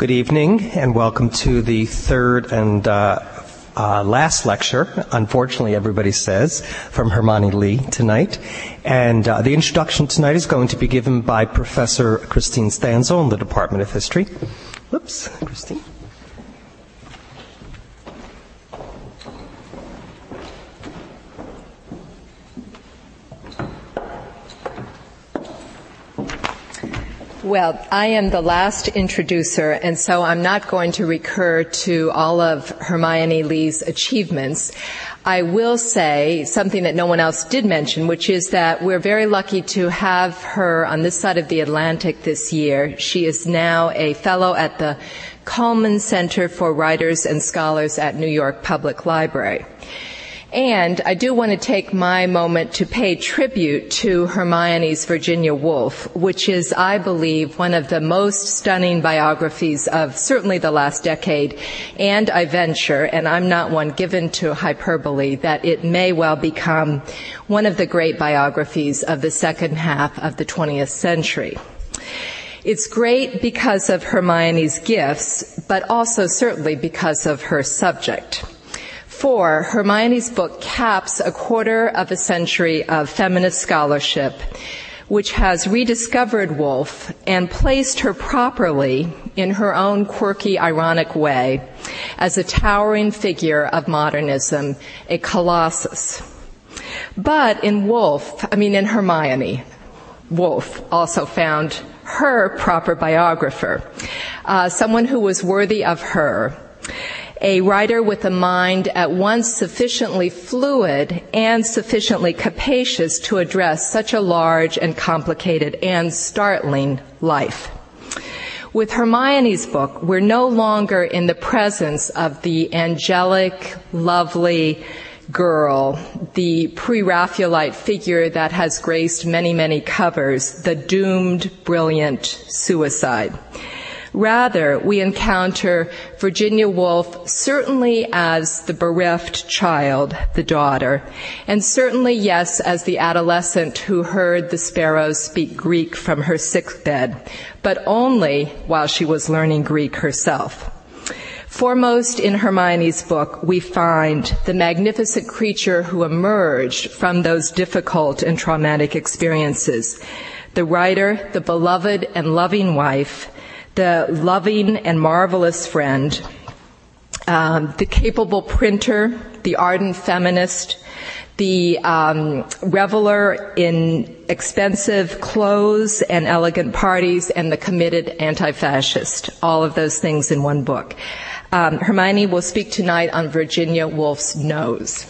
Good evening, and welcome to the third and uh, uh, last lecture, unfortunately, everybody says, from Hermione Lee tonight. And uh, the introduction tonight is going to be given by Professor Christine Stansell in the Department of History. Whoops, Christine. Well, I am the last introducer, and so I'm not going to recur to all of Hermione Lee's achievements. I will say something that no one else did mention, which is that we're very lucky to have her on this side of the Atlantic this year. She is now a fellow at the Cullman Center for Writers and Scholars at New York Public Library. And I do want to take my moment to pay tribute to Hermione's Virginia Woolf, which is, I believe, one of the most stunning biographies of certainly the last decade. And I venture, and I'm not one given to hyperbole, that it may well become one of the great biographies of the second half of the 20th century. It's great because of Hermione's gifts, but also certainly because of her subject. Four, Hermione's book caps a quarter of a century of feminist scholarship, which has rediscovered Woolf and placed her properly in her own quirky, ironic way as a towering figure of modernism, a colossus. But in Woolf, I mean in Hermione, Woolf also found her proper biographer, uh, someone who was worthy of her a writer with a mind at once sufficiently fluid and sufficiently capacious to address such a large and complicated and startling life. With Hermione's book, we're no longer in the presence of the angelic, lovely girl, the pre-Raphaelite figure that has graced many, many covers, the doomed, brilliant suicide. Rather, we encounter Virginia Woolf certainly as the bereft child, the daughter, and certainly, yes, as the adolescent who heard the sparrows speak Greek from her sickbed, but only while she was learning Greek herself. Foremost in Hermione's book, we find the magnificent creature who emerged from those difficult and traumatic experiences. The writer, the beloved and loving wife, the loving and marvelous friend, um, the capable printer, the ardent feminist, the um, reveler in expensive clothes and elegant parties, and the committed anti-fascist. All of those things in one book. Um, Hermione will speak tonight on Virginia Woolf's nose.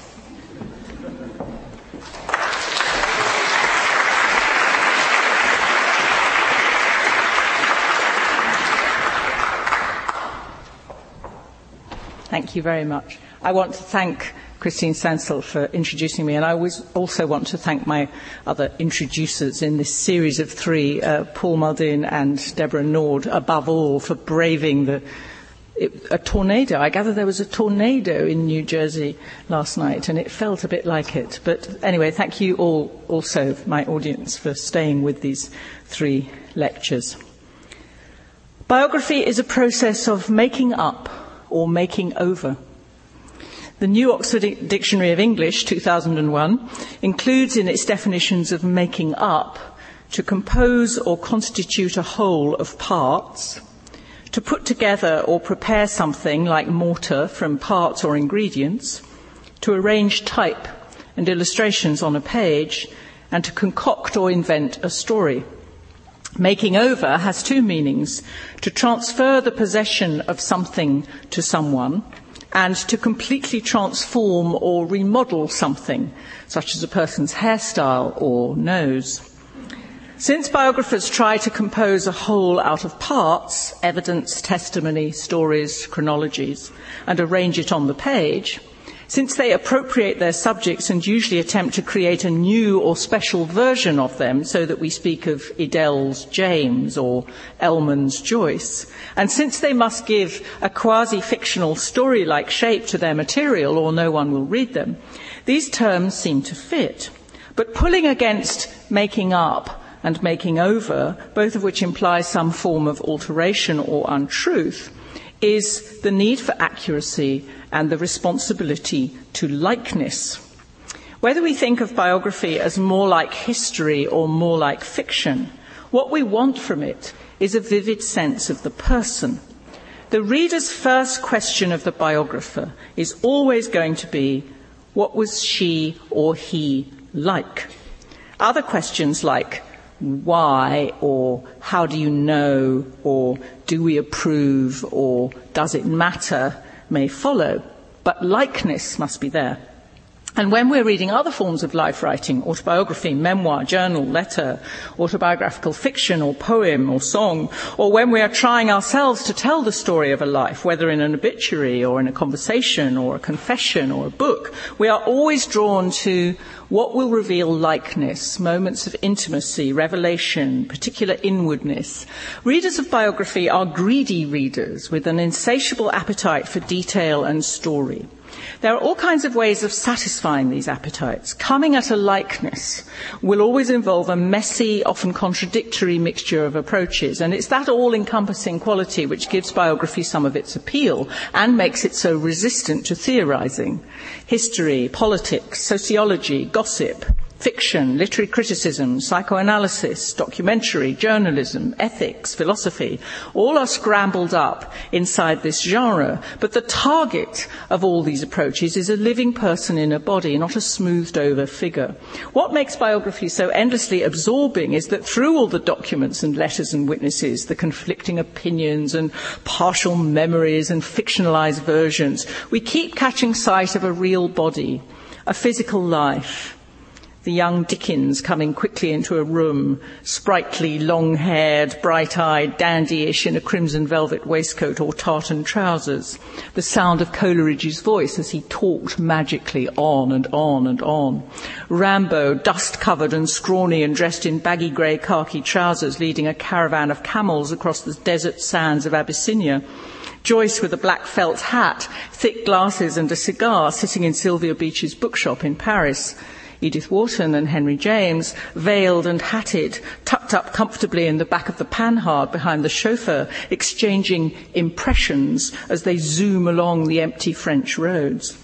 Thank you very much. I want to thank Christine Stansell for introducing me, and I also want to thank my other introducers in this series of three, uh, Paul Muldoon and Deborah Nord, above all, for braving the it, a tornado. I gather there was a tornado in New Jersey last night, and it felt a bit like it. But anyway, thank you all, also, my audience, for staying with these three lectures. Biography is a process of making up or making over. The New Oxford Dictionary of English, 2001, includes in its definitions of making up to compose or constitute a whole of parts, to put together or prepare something like mortar from parts or ingredients, to arrange type and illustrations on a page, and to concoct or invent a story. Making over has two meanings to transfer the possession of something to someone and to completely transform or remodel something, such as a person's hairstyle or nose. Since biographers try to compose a whole out of parts, evidence, testimony, stories, chronologies, and arrange it on the page, since they appropriate their subjects and usually attempt to create a new or special version of them, so that we speak of Edel's James or Ellmann's Joyce, and since they must give a quasi-fictional story-like shape to their material or no one will read them, these terms seem to fit. But pulling against making up and making over, both of which imply some form of alteration or untruth, is the need for accuracy and the responsibility to likeness. Whether we think of biography as more like history or more like fiction, what we want from it is a vivid sense of the person. The reader's first question of the biographer is always going to be, what was she or he like? Other questions like, why or how do you know or do we approve or does it matter may follow, but likeness must be there. And when we're reading other forms of life writing, autobiography, memoir, journal, letter, autobiographical fiction or poem or song, or when we are trying ourselves to tell the story of a life, whether in an obituary or in a conversation or a confession or a book, we are always drawn to what will reveal likeness, moments of intimacy, revelation, particular inwardness. Readers of biography are greedy readers with an insatiable appetite for detail and story. There are all kinds of ways of satisfying these appetites. Coming at a likeness will always involve a messy, often contradictory mixture of approaches, and it's that all encompassing quality which gives biography some of its appeal and makes it so resistant to theorizing. History, politics, sociology, gossip, fiction, literary criticism, psychoanalysis, documentary, journalism, ethics, philosophy, all are scrambled up inside this genre. But the target of all these approaches is a living person in a body, not a smoothed over figure. What makes biography so endlessly absorbing is that through all the documents and letters and witnesses, the conflicting opinions and partial memories and fictionalized versions, we keep catching sight of a real body, a physical life the young Dickens coming quickly into a room, sprightly, long haired, bright eyed, dandyish in a crimson velvet waistcoat or tartan trousers. The sound of Coleridge's voice as he talked magically on and on and on. Rimbaud, dust covered and scrawny and dressed in baggy grey khaki trousers, leading a caravan of camels across the desert sands of Abyssinia. Joyce with a black felt hat, thick glasses and a cigar sitting in Sylvia Beach's bookshop in Paris. Edith Wharton and Henry James, veiled and hatted, tucked up comfortably in the back of the panhard behind the chauffeur, exchanging impressions as they zoom along the empty French roads.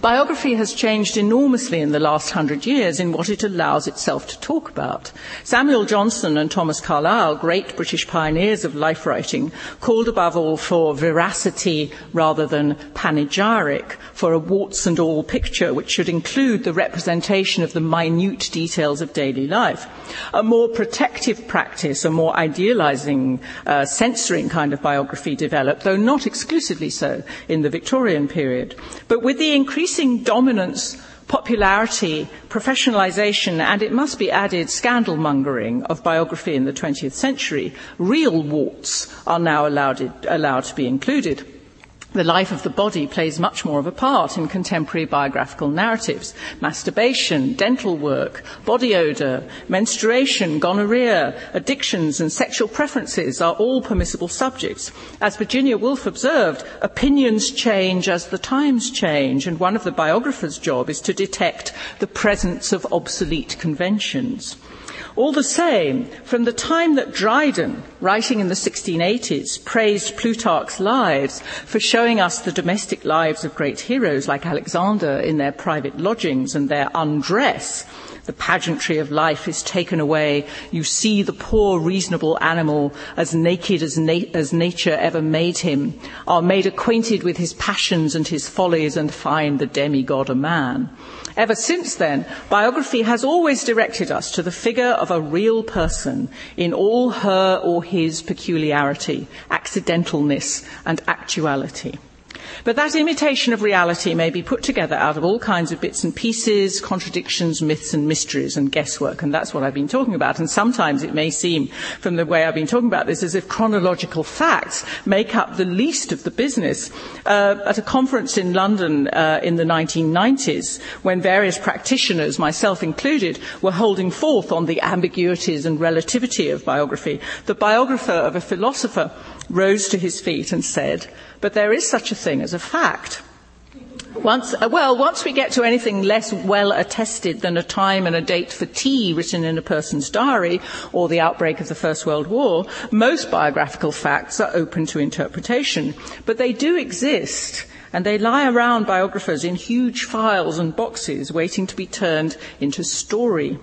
Biography has changed enormously in the last hundred years in what it allows itself to talk about. Samuel Johnson and Thomas Carlyle, great British pioneers of life writing, called above all for veracity rather than panegyric, for a warts and all picture which should include the representation of the minute details of daily life. A more protective practice, a more idealizing, uh, censoring kind of biography developed, though not exclusively so in the Victorian period. But with the increasing dominance, popularity, professionalisation, and it must be added, scandal mongering of biography in the 20th century, real warts are now allowed, allowed to be included the life of the body plays much more of a part in contemporary biographical narratives. Masturbation, dental work, body odour, menstruation, gonorrhea, addictions and sexual preferences are all permissible subjects. As Virginia Woolf observed, opinions change as the times change, and one of the biographer's job is to detect the presence of obsolete conventions. All the same, from the time that Dryden, writing in the 1680s, praised Plutarch's lives for showing us the domestic lives of great heroes like Alexander in their private lodgings and their undress, the pageantry of life is taken away. You see the poor, reasonable animal as naked as, na- as, nature ever made him, are made acquainted with his passions and his follies and find the demigod a man. Ever since then, biography has always directed us to the figure of a real person in all her or his peculiarity, accidentalness, and actuality. But that imitation of reality may be put together out of all kinds of bits and pieces, contradictions, myths and mysteries and guesswork, and that's what I've been talking about. And sometimes it may seem, from the way I've been talking about this, as if chronological facts make up the least of the business. Uh, at a conference in London uh, in the 1990s, when various practitioners, myself included, were holding forth on the ambiguities and relativity of biography, the biographer of a philosopher rose to his feet and said, But there is such a thing as a fact. Once, uh, well, once we get to anything less well attested than a time and a date for tea written in a person's diary or the outbreak of the First World War, most biographical facts are open to interpretation. But they do exist, and they lie around biographers in huge files and boxes waiting to be turned into story.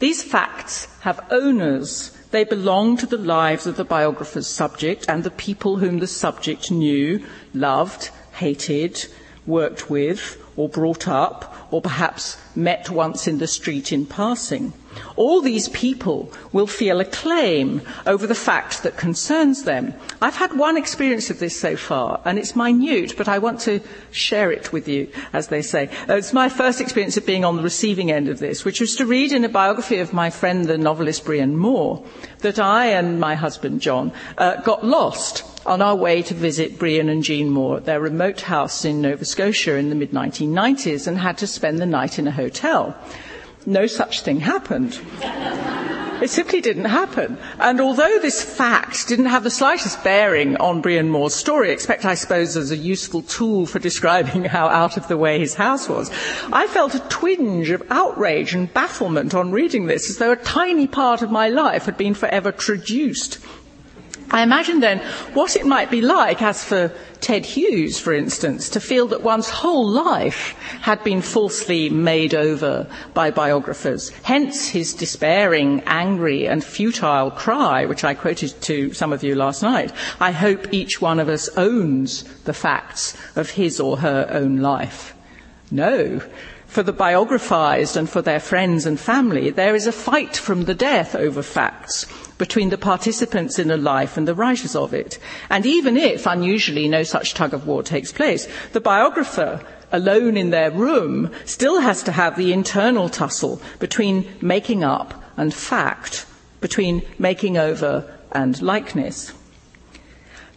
These facts have owners. They belong to the lives of the biographer's subject and the people whom the subject knew, loved, hated, worked with, or brought up, or perhaps met once in the street in passing. All these people will feel a claim over the fact that concerns them. I've had one experience of this so far, and it's minute, but I want to share it with you, as they say. Uh, it's my first experience of being on the receiving end of this, which was to read in a biography of my friend, the novelist Brian Moore, that I and my husband, John, uh, got lost on our way to visit Brian and Jean Moore at their remote house in Nova Scotia in the mid 1990s and had to spend the night in a hotel. No such thing happened. It simply didn't happen. And although this fact didn't have the slightest bearing on Brian Moore's story, except I suppose as a useful tool for describing how out of the way his house was, I felt a twinge of outrage and bafflement on reading this, as though a tiny part of my life had been forever traduced I imagine then what it might be like, as for Ted Hughes, for instance, to feel that one's whole life had been falsely made over by biographers. Hence his despairing, angry, and futile cry, which I quoted to some of you last night. I hope each one of us owns the facts of his or her own life. No. For the biographized and for their friends and family, there is a fight from the death over facts between the participants in a life and the writers of it. And even if, unusually, no such tug of war takes place, the biographer alone in their room still has to have the internal tussle between making up and fact, between making over and likeness.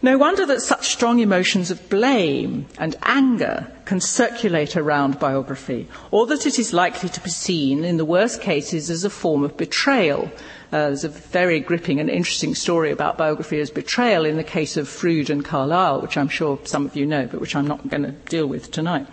No wonder that such strong emotions of blame and anger can circulate around biography, or that it is likely to be seen, in the worst cases, as a form of betrayal, uh, there's a very gripping and interesting story about biography as betrayal in the case of Froude and Carlyle, which I'm sure some of you know, but which I'm not going to deal with tonight.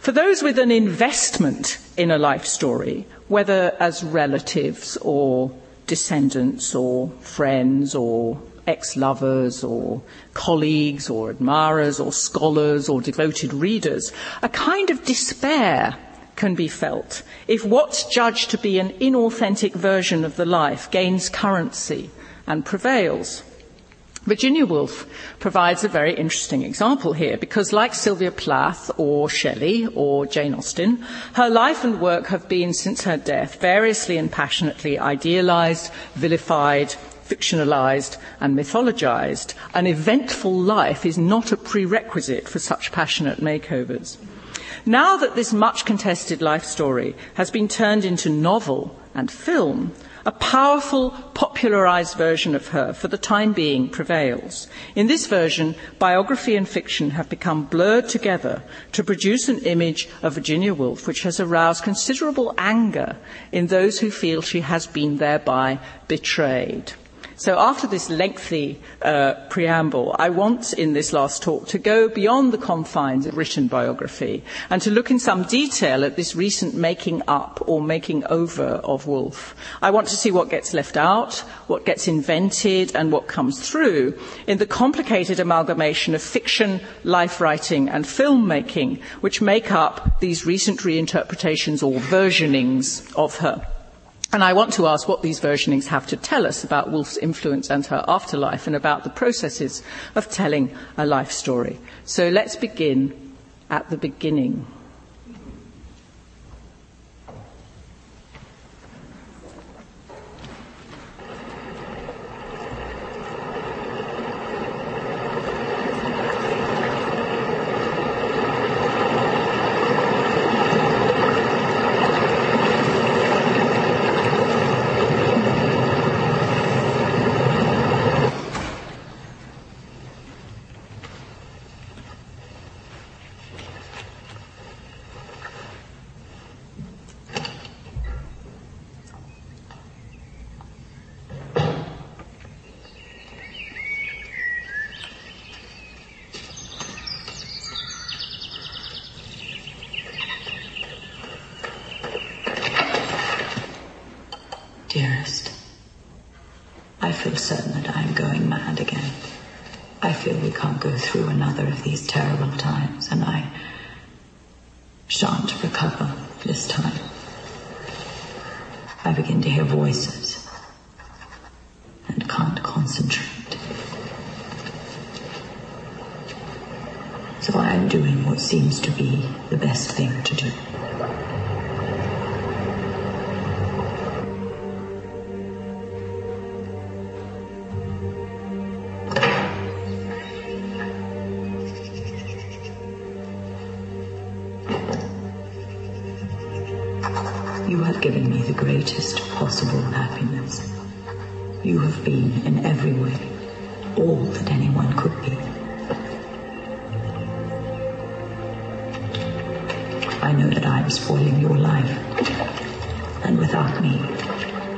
For those with an investment in a life story, whether as relatives or descendants or friends or ex-lovers or colleagues or admirers or scholars or devoted readers, a kind of despair can be felt if what's judged to be an inauthentic version of the life gains currency and prevails. Virginia Woolf provides a very interesting example here because, like Sylvia Plath or Shelley or Jane Austen, her life and work have been, since her death, variously and passionately idealized, vilified, fictionalized, and mythologized. An eventful life is not a prerequisite for such passionate makeovers. Now that this much contested life story has been turned into novel and film, a powerful, popularized version of her, for the time being, prevails. In this version, biography and fiction have become blurred together to produce an image of Virginia Woolf which has aroused considerable anger in those who feel she has been thereby betrayed. So after this lengthy uh, preamble, I want in this last talk to go beyond the confines of written biography and to look in some detail at this recent making up or making over of Woolf. I want to see what gets left out, what gets invented, and what comes through in the complicated amalgamation of fiction, life writing, and filmmaking, which make up these recent reinterpretations or versionings of her. And I want to ask what these versionings have to tell us about Woolf's influence and her afterlife and about the processes of telling a life story. So let's begin at the beginning. Begin to hear voices and can't concentrate. So I am doing what seems to be the best thing to do. You have been, in every way, all that anyone could be. I know that I am spoiling your life. And without me,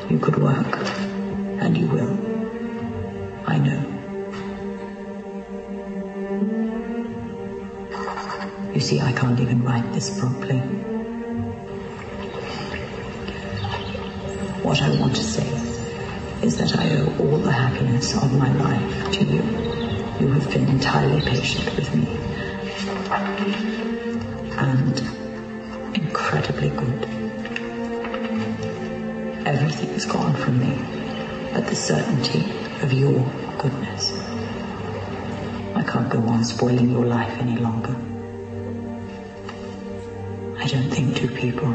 you could work. And you will. I know. You see, I can't even write this properly. What I want to say is that I owe all the happiness of my life to you. You have been entirely patient with me. And incredibly good. Everything is gone from me but the certainty of your goodness. I can't go on spoiling your life any longer. I don't think two people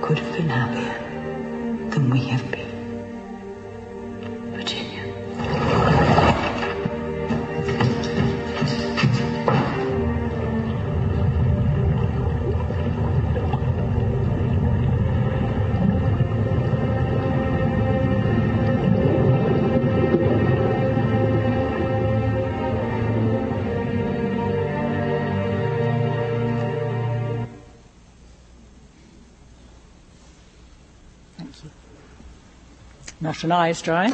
could have been happier Not an eye is dry.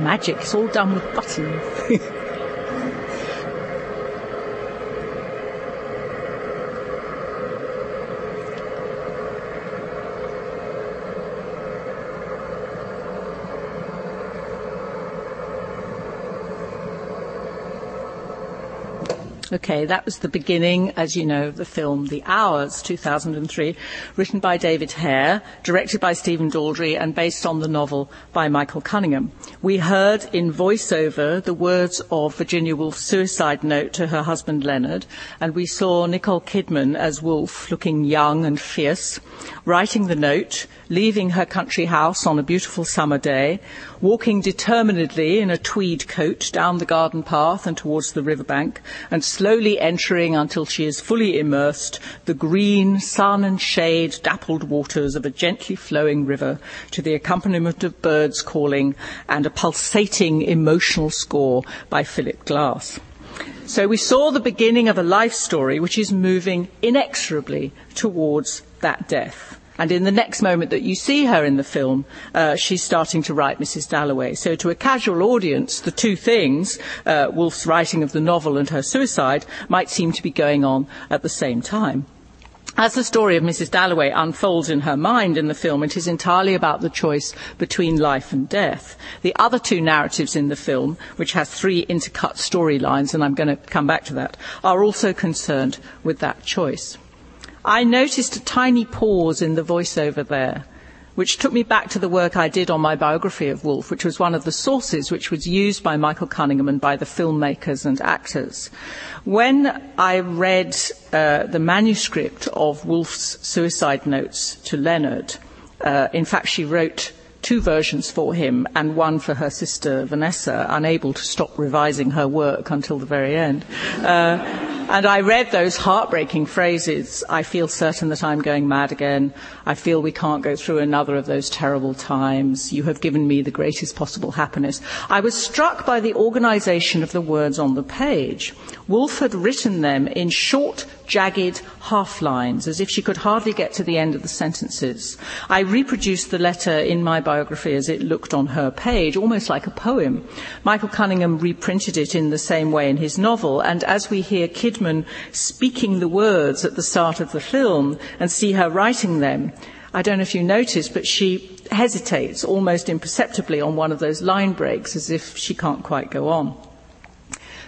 Magic, it's all done with buttons. Okay, that was the beginning, as you know, of the film The Hours, 2003, written by David Hare, directed by Stephen Daldry, and based on the novel by Michael Cunningham. We heard in voiceover the words of Virginia Woolf's suicide note to her husband Leonard, and we saw Nicole Kidman as Woolf, looking young and fierce, writing the note, leaving her country house on a beautiful summer day, walking determinedly in a tweed coat down the garden path and towards the riverbank, and slowly entering until she is fully immersed the green sun and shade dappled waters of a gently flowing river to the accompaniment of birds calling and a pulsating emotional score by Philip Glass. So we saw the beginning of a life story which is moving inexorably towards that death. And in the next moment that you see her in the film, uh, she's starting to write Mrs. Dalloway. So to a casual audience, the two things, uh, Woolf's writing of the novel and her suicide, might seem to be going on at the same time. As the story of Mrs. Dalloway unfolds in her mind in the film, it is entirely about the choice between life and death. The other two narratives in the film, which has three intercut storylines, and I'm going to come back to that, are also concerned with that choice. I noticed a tiny pause in the voiceover there, which took me back to the work I did on my biography of Woolf, which was one of the sources which was used by Michael Cunningham and by the filmmakers and actors. When I read uh, the manuscript of Woolf's suicide notes to Leonard, uh, in fact, she wrote two versions for him and one for her sister Vanessa, unable to stop revising her work until the very end. Uh, and I read those heartbreaking phrases. I feel certain that I'm going mad again. I feel we can't go through another of those terrible times. You have given me the greatest possible happiness. I was struck by the organization of the words on the page. Woolf had written them in short, jagged, half lines, as if she could hardly get to the end of the sentences. I reproduced the letter in my biography as it looked on her page, almost like a poem. Michael Cunningham reprinted it in the same way in his novel, and as we hear Kidman speaking the words at the start of the film and see her writing them, I don't know if you noticed, but she hesitates almost imperceptibly on one of those line breaks as if she can't quite go on.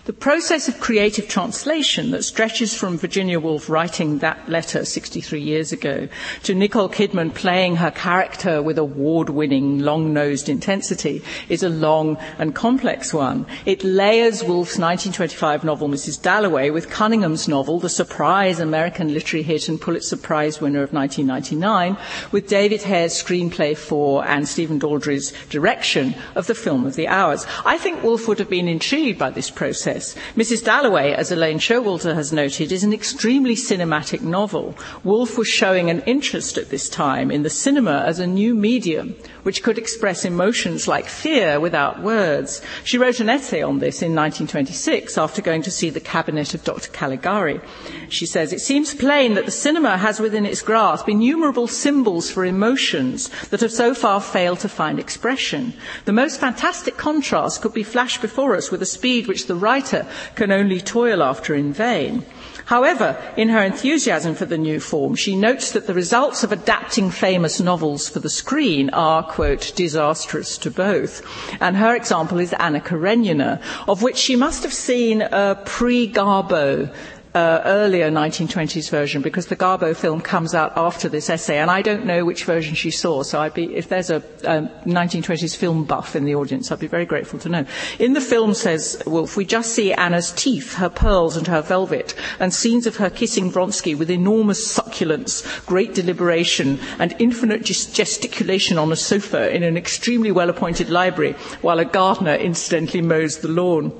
The process of creative translation that stretches from Virginia Woolf writing that letter 63 years ago to Nicole Kidman playing her character with award winning, long nosed intensity is a long and complex one. It layers Woolf's 1925 novel Mrs. Dalloway with Cunningham's novel, the surprise American literary hit and Pulitzer Prize winner of 1999, with David Hare's screenplay for and Stephen Daldry's direction of the film of the hours. I think Woolf would have been intrigued by this process process. Mrs. Dalloway, as Elaine Showalter has noted, is an extremely cinematic novel. Woolf was showing an interest at this time in the cinema as a new medium which could express emotions like fear without words. She wrote an essay on this in 1926 after going to see the cabinet of Dr. Caligari. She says, It seems plain that the cinema has within its grasp innumerable symbols for emotions that have so far failed to find expression. The most fantastic contrast could be flashed before us with a speed which the writer can only toil after in vain. However, in her enthusiasm for the new form, she notes that the results of adapting famous novels for the screen are, quote, disastrous to both. And her example is Anna Karenina, of which she must have seen a pre-Garbo uh, earlier 1920s version because the Garbo film comes out after this essay, and I don't know which version she saw. So I'd be, if there's a um, 1920s film buff in the audience, I'd be very grateful to know. In the film, says Woolf, we just see Anna's teeth, her pearls, and her velvet, and scenes of her kissing Vronsky with enormous succulence, great deliberation, and infinite gesticulation on a sofa in an extremely well-appointed library, while a gardener incidentally mows the lawn.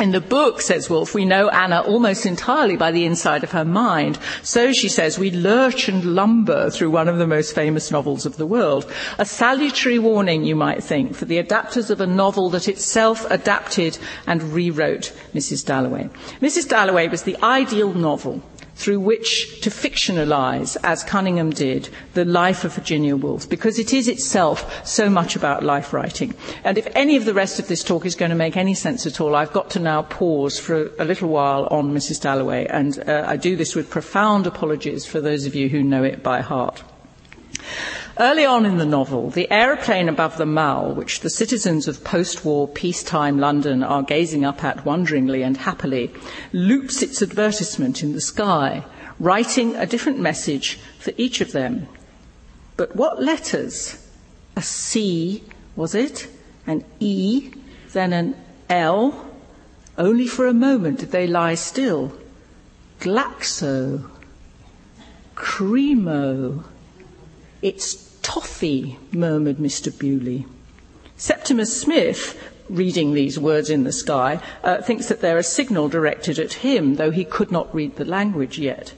In the book, says Woolf, we know Anna almost entirely by the inside of her mind. So, she says, we lurch and lumber through one of the most famous novels of the world. A salutary warning, you might think, for the adapters of a novel that itself adapted and rewrote Mrs. Dalloway. Mrs. Dalloway was the ideal novel through which to fictionalize, as Cunningham did, the life of Virginia Woolf, because it is itself so much about life writing. And if any of the rest of this talk is going to make any sense at all, I've got to now pause for a little while on Mrs. Dalloway, and uh, I do this with profound apologies for those of you who know it by heart. Early on in the novel, the aeroplane above the Mall, which the citizens of post-war peacetime London are gazing up at wonderingly and happily, loops its advertisement in the sky, writing a different message for each of them. But what letters? A C, was it? An E, then an L. Only for a moment did they lie still. Glaxo. Kreemo. It's toffee, murmured Mr. Bowley. Septimus Smith, reading these words in the sky, uh, thinks that they're a signal directed at him, though he could not read the language yet.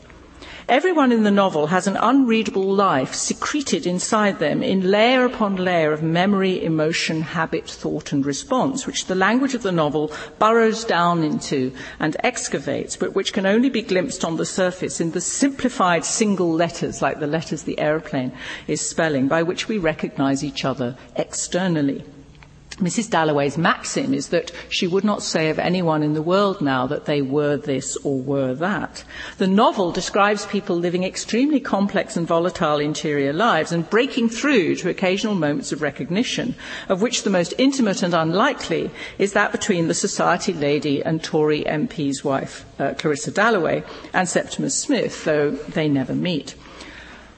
Everyone in the novel has an unreadable life secreted inside them in layer upon layer of memory, emotion, habit, thought, and response, which the language of the novel burrows down into and excavates, but which can only be glimpsed on the surface in the simplified single letters, like the letters the aeroplane is spelling, by which we recognize each other externally. Mrs. Dalloway's maxim is that she would not say of anyone in the world now that they were this or were that. The novel describes people living extremely complex and volatile interior lives and breaking through to occasional moments of recognition, of which the most intimate and unlikely is that between the society lady and Tory MP's wife, uh, Clarissa Dalloway, and Septimus Smith, though they never meet.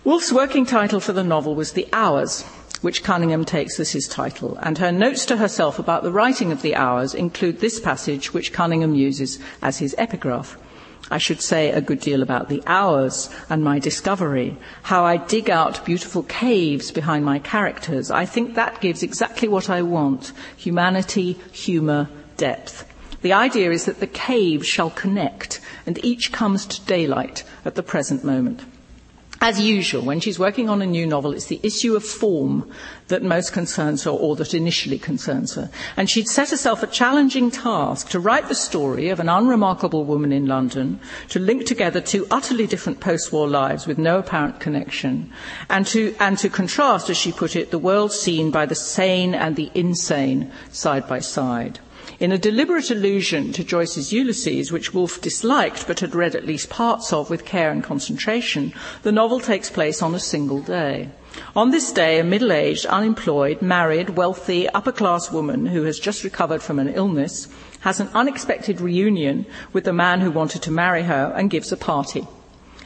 Woolf's working title for the novel was The Hours, which Cunningham takes as his title, and her notes to herself about the writing of the hours include this passage, which Cunningham uses as his epigraph. I should say a good deal about the hours and my discovery, how I dig out beautiful caves behind my characters. I think that gives exactly what I want humanity, humour, depth. The idea is that the caves shall connect, and each comes to daylight at the present moment. As usual, when she's working on a new novel, it's the issue of form that most concerns her or that initially concerns her. And she'd set herself a challenging task to write the story of an unremarkable woman in London, to link together two utterly different post-war lives with no apparent connection, and to, and to contrast, as she put it, the world seen by the sane and the insane side by side. In a deliberate allusion to Joyce's Ulysses, which Woolf disliked but had read at least parts of with care and concentration, the novel takes place on a single day. On this day, a middle aged, unemployed, married, wealthy, upper class woman who has just recovered from an illness has an unexpected reunion with the man who wanted to marry her and gives a party.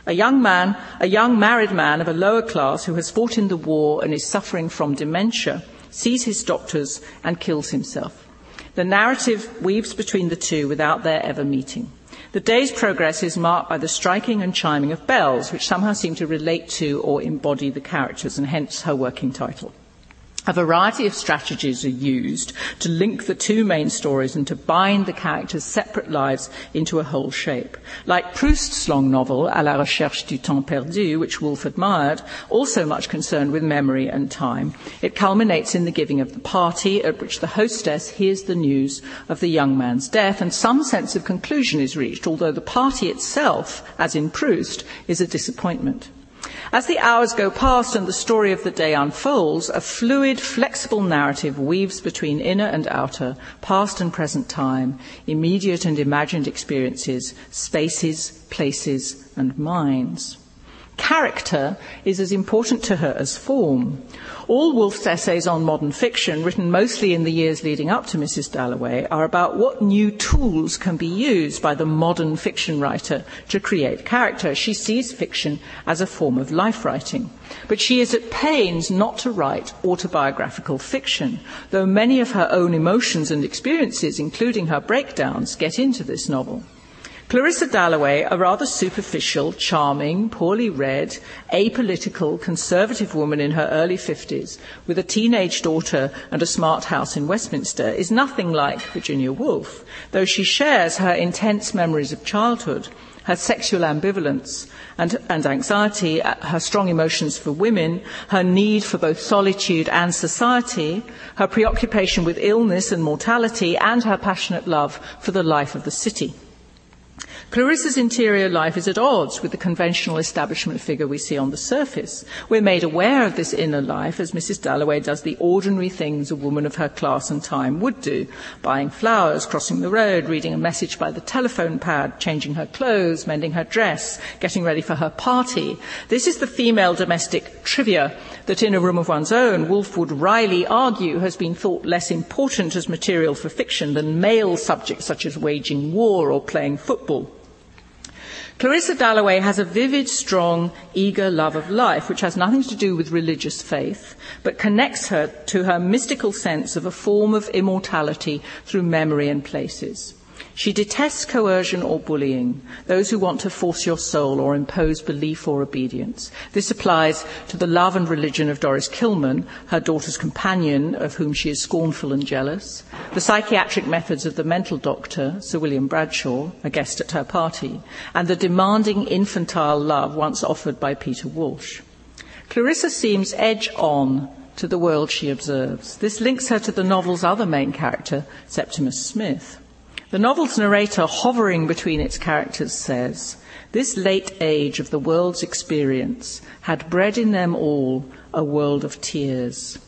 A young man, a young married man of a lower class who has fought in the war and is suffering from dementia, sees his doctors and kills himself. The narrative weaves between the two without their ever meeting. The day's progress is marked by the striking and chiming of bells, which somehow seem to relate to or embody the characters, and hence her working title. A variety of strategies are used to link the two main stories and to bind the characters' separate lives into a whole shape. Like Proust's long novel, À la recherche du temps perdu, which Woolf admired, also much concerned with memory and time, it culminates in the giving of the party at which the hostess hears the news of the young man's death and some sense of conclusion is reached, although the party itself, as in Proust, is a disappointment. As the hours go past and the story of the day unfolds, a fluid, flexible narrative weaves between inner and outer, past and present time, immediate and imagined experiences, spaces, places, and minds. Character is as important to her as form. All Woolf's essays on modern fiction, written mostly in the years leading up to Mrs. Dalloway, are about what new tools can be used by the modern fiction writer to create character. She sees fiction as a form of life writing. But she is at pains not to write autobiographical fiction, though many of her own emotions and experiences, including her breakdowns, get into this novel. Clarissa Dalloway, a rather superficial, charming, poorly read, apolitical, conservative woman in her early 50s, with a teenage daughter and a smart house in Westminster, is nothing like Virginia Woolf, though she shares her intense memories of childhood, her sexual ambivalence and, and anxiety, uh, her strong emotions for women, her need for both solitude and society, her preoccupation with illness and mortality, and her passionate love for the life of the city. Clarissa's interior life is at odds with the conventional establishment figure we see on the surface. We're made aware of this inner life as Mrs. Dalloway does the ordinary things a woman of her class and time would do buying flowers, crossing the road, reading a message by the telephone pad, changing her clothes, mending her dress, getting ready for her party. This is the female domestic trivia that in a room of one's own, Woolf would wryly argue has been thought less important as material for fiction than male subjects such as waging war or playing football. Clarissa Dalloway has a vivid, strong, eager love of life, which has nothing to do with religious faith, but connects her to her mystical sense of a form of immortality through memory and places. She detests coercion or bullying, those who want to force your soul or impose belief or obedience. This applies to the love and religion of Doris Kilman, her daughter's companion, of whom she is scornful and jealous, the psychiatric methods of the mental doctor, Sir William Bradshaw, a guest at her party, and the demanding infantile love once offered by Peter Walsh. Clarissa seems edge on to the world she observes. This links her to the novel's other main character, Septimus Smith. The novel's narrator, hovering between its characters, says, This late age of the world's experience had bred in them all a world of tears.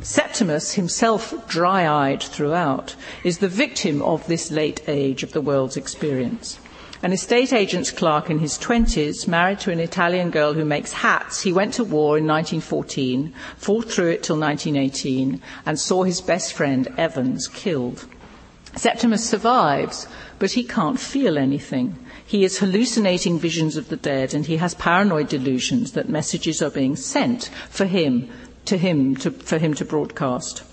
Septimus, himself dry eyed throughout, is the victim of this late age of the world's experience. An estate agent's clerk in his 20s, married to an Italian girl who makes hats, he went to war in 1914, fought through it till 1918, and saw his best friend, Evans, killed. Septimus survives, but he can't feel anything. He is hallucinating visions of the dead and he has paranoid delusions that messages are being sent for him, to him, to, for him to broadcast.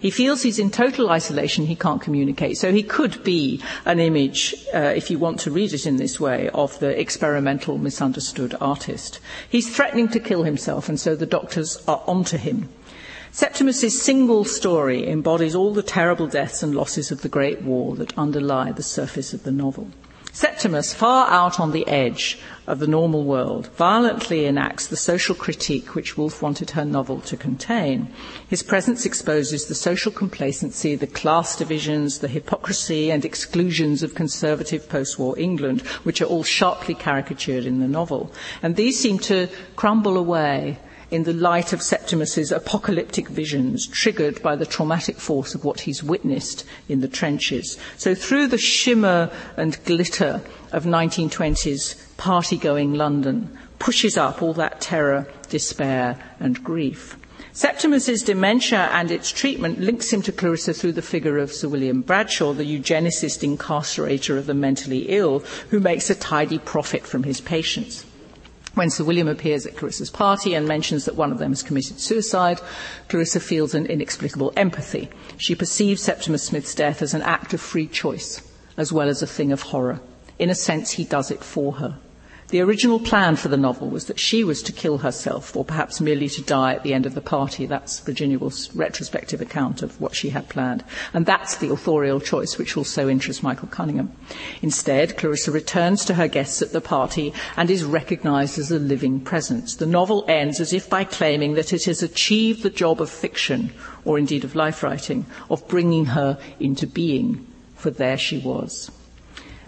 He feels he's in total isolation, he can't communicate. So he could be an image, uh, if you want to read it in this way, of the experimental, misunderstood artist. He's threatening to kill himself, and so the doctors are onto him. Septimus's single story embodies all the terrible deaths and losses of the Great War that underlie the surface of the novel. Septimus, far out on the edge of the normal world, violently enacts the social critique which Woolf wanted her novel to contain. His presence exposes the social complacency, the class divisions, the hypocrisy and exclusions of conservative post war England, which are all sharply caricatured in the novel. And these seem to crumble away in the light of Septimus's apocalyptic visions, triggered by the traumatic force of what he's witnessed in the trenches. So, through the shimmer and glitter of 1920s party going London, pushes up all that terror, despair, and grief. Septimus's dementia and its treatment links him to Clarissa through the figure of Sir William Bradshaw, the eugenicist incarcerator of the mentally ill, who makes a tidy profit from his patients. When Sir William appears at Clarissa's party and mentions that one of them has committed suicide, Clarissa feels an inexplicable empathy. She perceives Septimus Smith's death as an act of free choice, as well as a thing of horror. In a sense, he does it for her. The original plan for the novel was that she was to kill herself, or perhaps merely to die at the end of the party. That's Virginia Woolf's retrospective account of what she had planned. And that's the authorial choice which also interests Michael Cunningham. Instead, Clarissa returns to her guests at the party and is recognised as a living presence. The novel ends as if by claiming that it has achieved the job of fiction, or indeed of life writing, of bringing her into being, for there she was.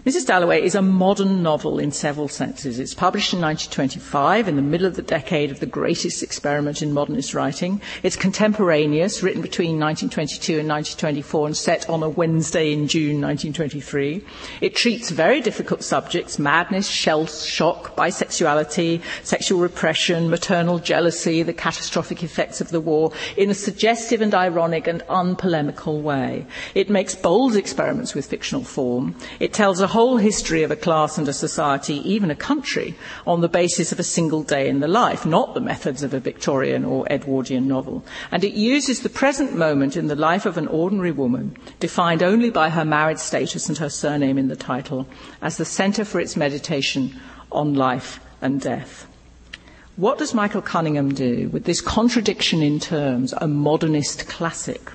Mrs. Dalloway is a modern novel in several senses. It's published in 1925, in the middle of the decade of the greatest experiment in modernist writing. It's contemporaneous, written between 1922 and 1924, and set on a Wednesday in June 1923. It treats very difficult subjects madness, shell shock, bisexuality, sexual repression, maternal jealousy, the catastrophic effects of the war in a suggestive and ironic and unpolemical way. It makes bold experiments with fictional form. It tells a whole history of a class and a society, even a country, on the basis of a single day in the life, not the methods of a Victorian or Edwardian novel. And it uses the present moment in the life of an ordinary woman, defined only by her married status and her surname in the title, as the centre for its meditation on life and death. What does Michael Cunningham do with this contradiction in terms, a modernist classic?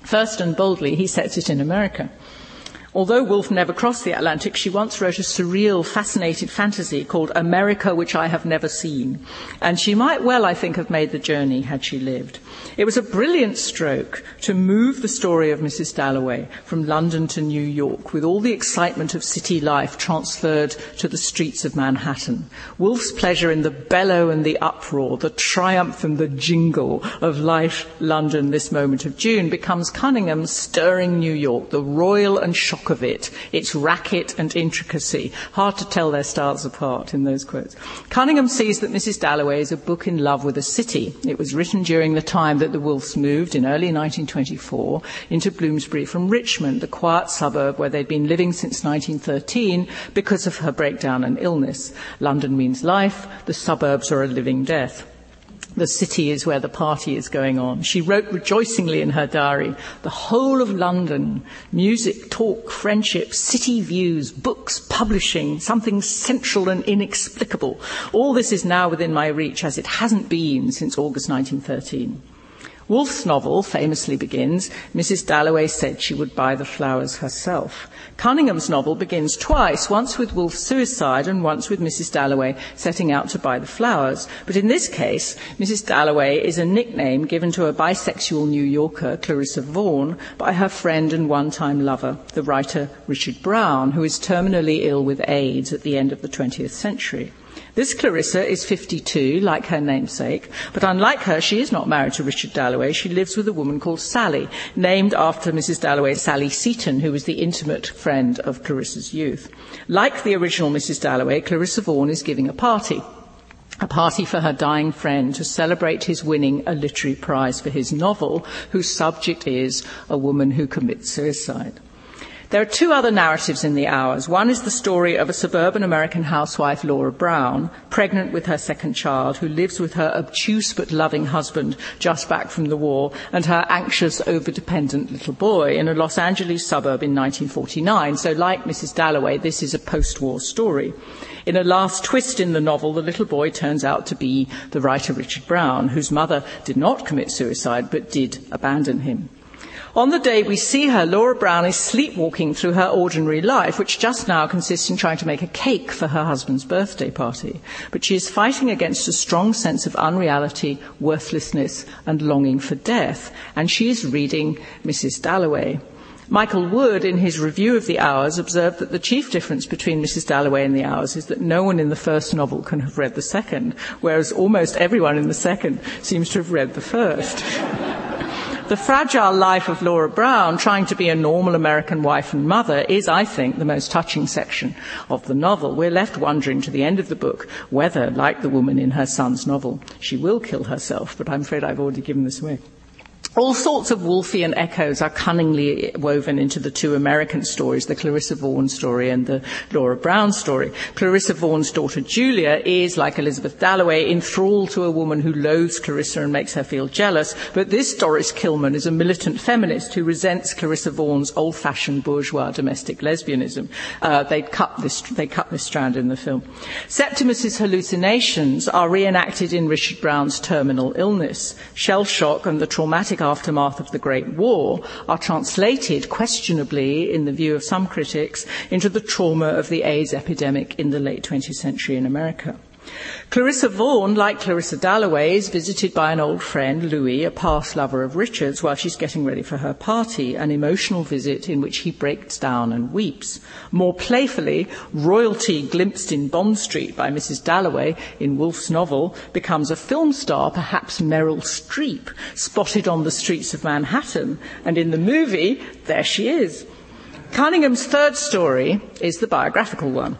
First and boldly, he sets it in America. Although Woolf never crossed the Atlantic, she once wrote a surreal, fascinated fantasy called America Which I Have Never Seen. And she might well, I think, have made the journey had she lived. It was a brilliant stroke to move the story of Mrs. Dalloway from London to New York with all the excitement of city life transferred to the streets of Manhattan. Woolf's pleasure in the bellow and the uproar, the triumph and the jingle of life London this moment of June becomes Cunningham's stirring New York, the royal and shocking of it, its racket and intricacy. Hard to tell their styles apart in those quotes. Cunningham sees that Mrs. Dalloway is a book in love with a city. It was written during the time that the Woolfs moved in early 1924 into Bloomsbury from Richmond, the quiet suburb where they'd been living since 1913 because of her breakdown and illness. London means life, the suburbs are a living death. The city is where the party is going on. She wrote rejoicingly in her diary, the whole of London, music, talk, friendship, city views, books, publishing, something central and inexplicable. All this is now within my reach as it hasn't been since August 1913. Woolf's novel famously begins, Mrs. Dalloway said she would buy the flowers herself. Cunningham's novel begins twice, once with Woolf's suicide and once with Mrs. Dalloway setting out to buy the flowers. But in this case, Mrs. Dalloway is a nickname given to a bisexual New Yorker, Clarissa Vaughan, by her friend and one-time lover, the writer Richard Brown, who is terminally ill with AIDS at the end of the 20th century. This Clarissa is 52, like her namesake, but unlike her, she is not married to Richard Dalloway. She lives with a woman called Sally, named after Mrs. Dalloway, Sally Seton, who was the intimate friend of Clarissa's youth. Like the original Mrs. Dalloway, Clarissa Vaughan is giving a party a party for her dying friend to celebrate his winning a literary prize for his novel, whose subject is a woman who commits suicide. There are two other narratives in the hours. One is the story of a suburban American housewife, Laura Brown, pregnant with her second child, who lives with her obtuse but loving husband just back from the war and her anxious, overdependent little boy in a Los Angeles suburb in 1949. So, like Mrs. Dalloway, this is a post war story. In a last twist in the novel, the little boy turns out to be the writer Richard Brown, whose mother did not commit suicide but did abandon him. On the day we see her, Laura Brown is sleepwalking through her ordinary life, which just now consists in trying to make a cake for her husband's birthday party. But she is fighting against a strong sense of unreality, worthlessness, and longing for death. And she is reading Mrs. Dalloway. Michael Wood, in his review of the hours, observed that the chief difference between Mrs. Dalloway and the hours is that no one in the first novel can have read the second, whereas almost everyone in the second seems to have read the first. The fragile life of Laura Brown, trying to be a normal American wife and mother, is, I think, the most touching section of the novel. We're left wondering to the end of the book whether, like the woman in her son's novel, she will kill herself, but I'm afraid I've already given this away. All sorts of Woolfian echoes are cunningly woven into the two American stories, the Clarissa Vaughan story and the Laura Brown story. Clarissa Vaughan's daughter Julia is, like Elizabeth Dalloway, enthralled to a woman who loathes Clarissa and makes her feel jealous, but this Doris Kilman is a militant feminist who resents Clarissa Vaughan's old-fashioned bourgeois domestic lesbianism. Uh, they cut this they cut this strand in the film. Septimus's hallucinations are reenacted in Richard Brown's terminal illness. Shell shock and the traumatic aftermath of the Great War are translated questionably, in the view of some critics, into the trauma of the AIDS epidemic in the late 20th century in America. Clarissa Vaughan, like Clarissa Dalloway, is visited by an old friend, Louis, a past lover of Richard's, while she's getting ready for her party, an emotional visit in which he breaks down and weeps. More playfully, royalty glimpsed in Bond Street by Mrs. Dalloway in Woolf's novel becomes a film star, perhaps Meryl Streep, spotted on the streets of Manhattan, and in the movie, there she is. Cunningham's third story is the biographical one.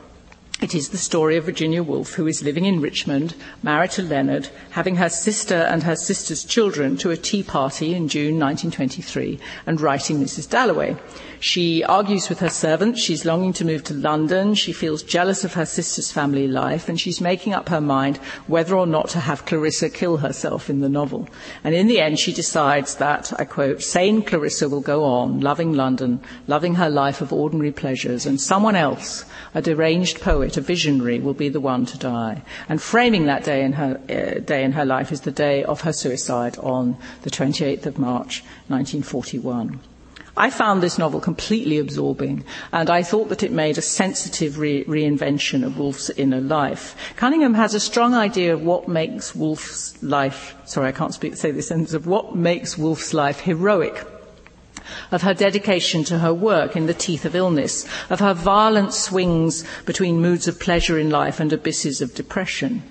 It is the story of Virginia Woolf, who is living in Richmond, married to Leonard, having her sister and her sister's children to a tea party in June 1923, and writing Mrs. Dalloway. She argues with her servant. She's longing to move to London. She feels jealous of her sister's family life, and she's making up her mind whether or not to have Clarissa kill herself in the novel. And in the end, she decides that, I quote, sane Clarissa will go on, loving London, loving her life of ordinary pleasures, and someone else, a deranged poet, a visionary, will be the one to die. And framing that day in her, uh, day in her life is the day of her suicide on the 28th of March, 1941. I found this novel completely absorbing, and I thought that it made a sensitive re- reinvention of Woolf's inner life. Cunningham has a strong idea of what makes Woolf's life, sorry, I can't speak, say this sentence, of what makes Woolf's life heroic of her dedication to her work in the teeth of illness, of her violent swings between moods of pleasure in life and abysses of depression.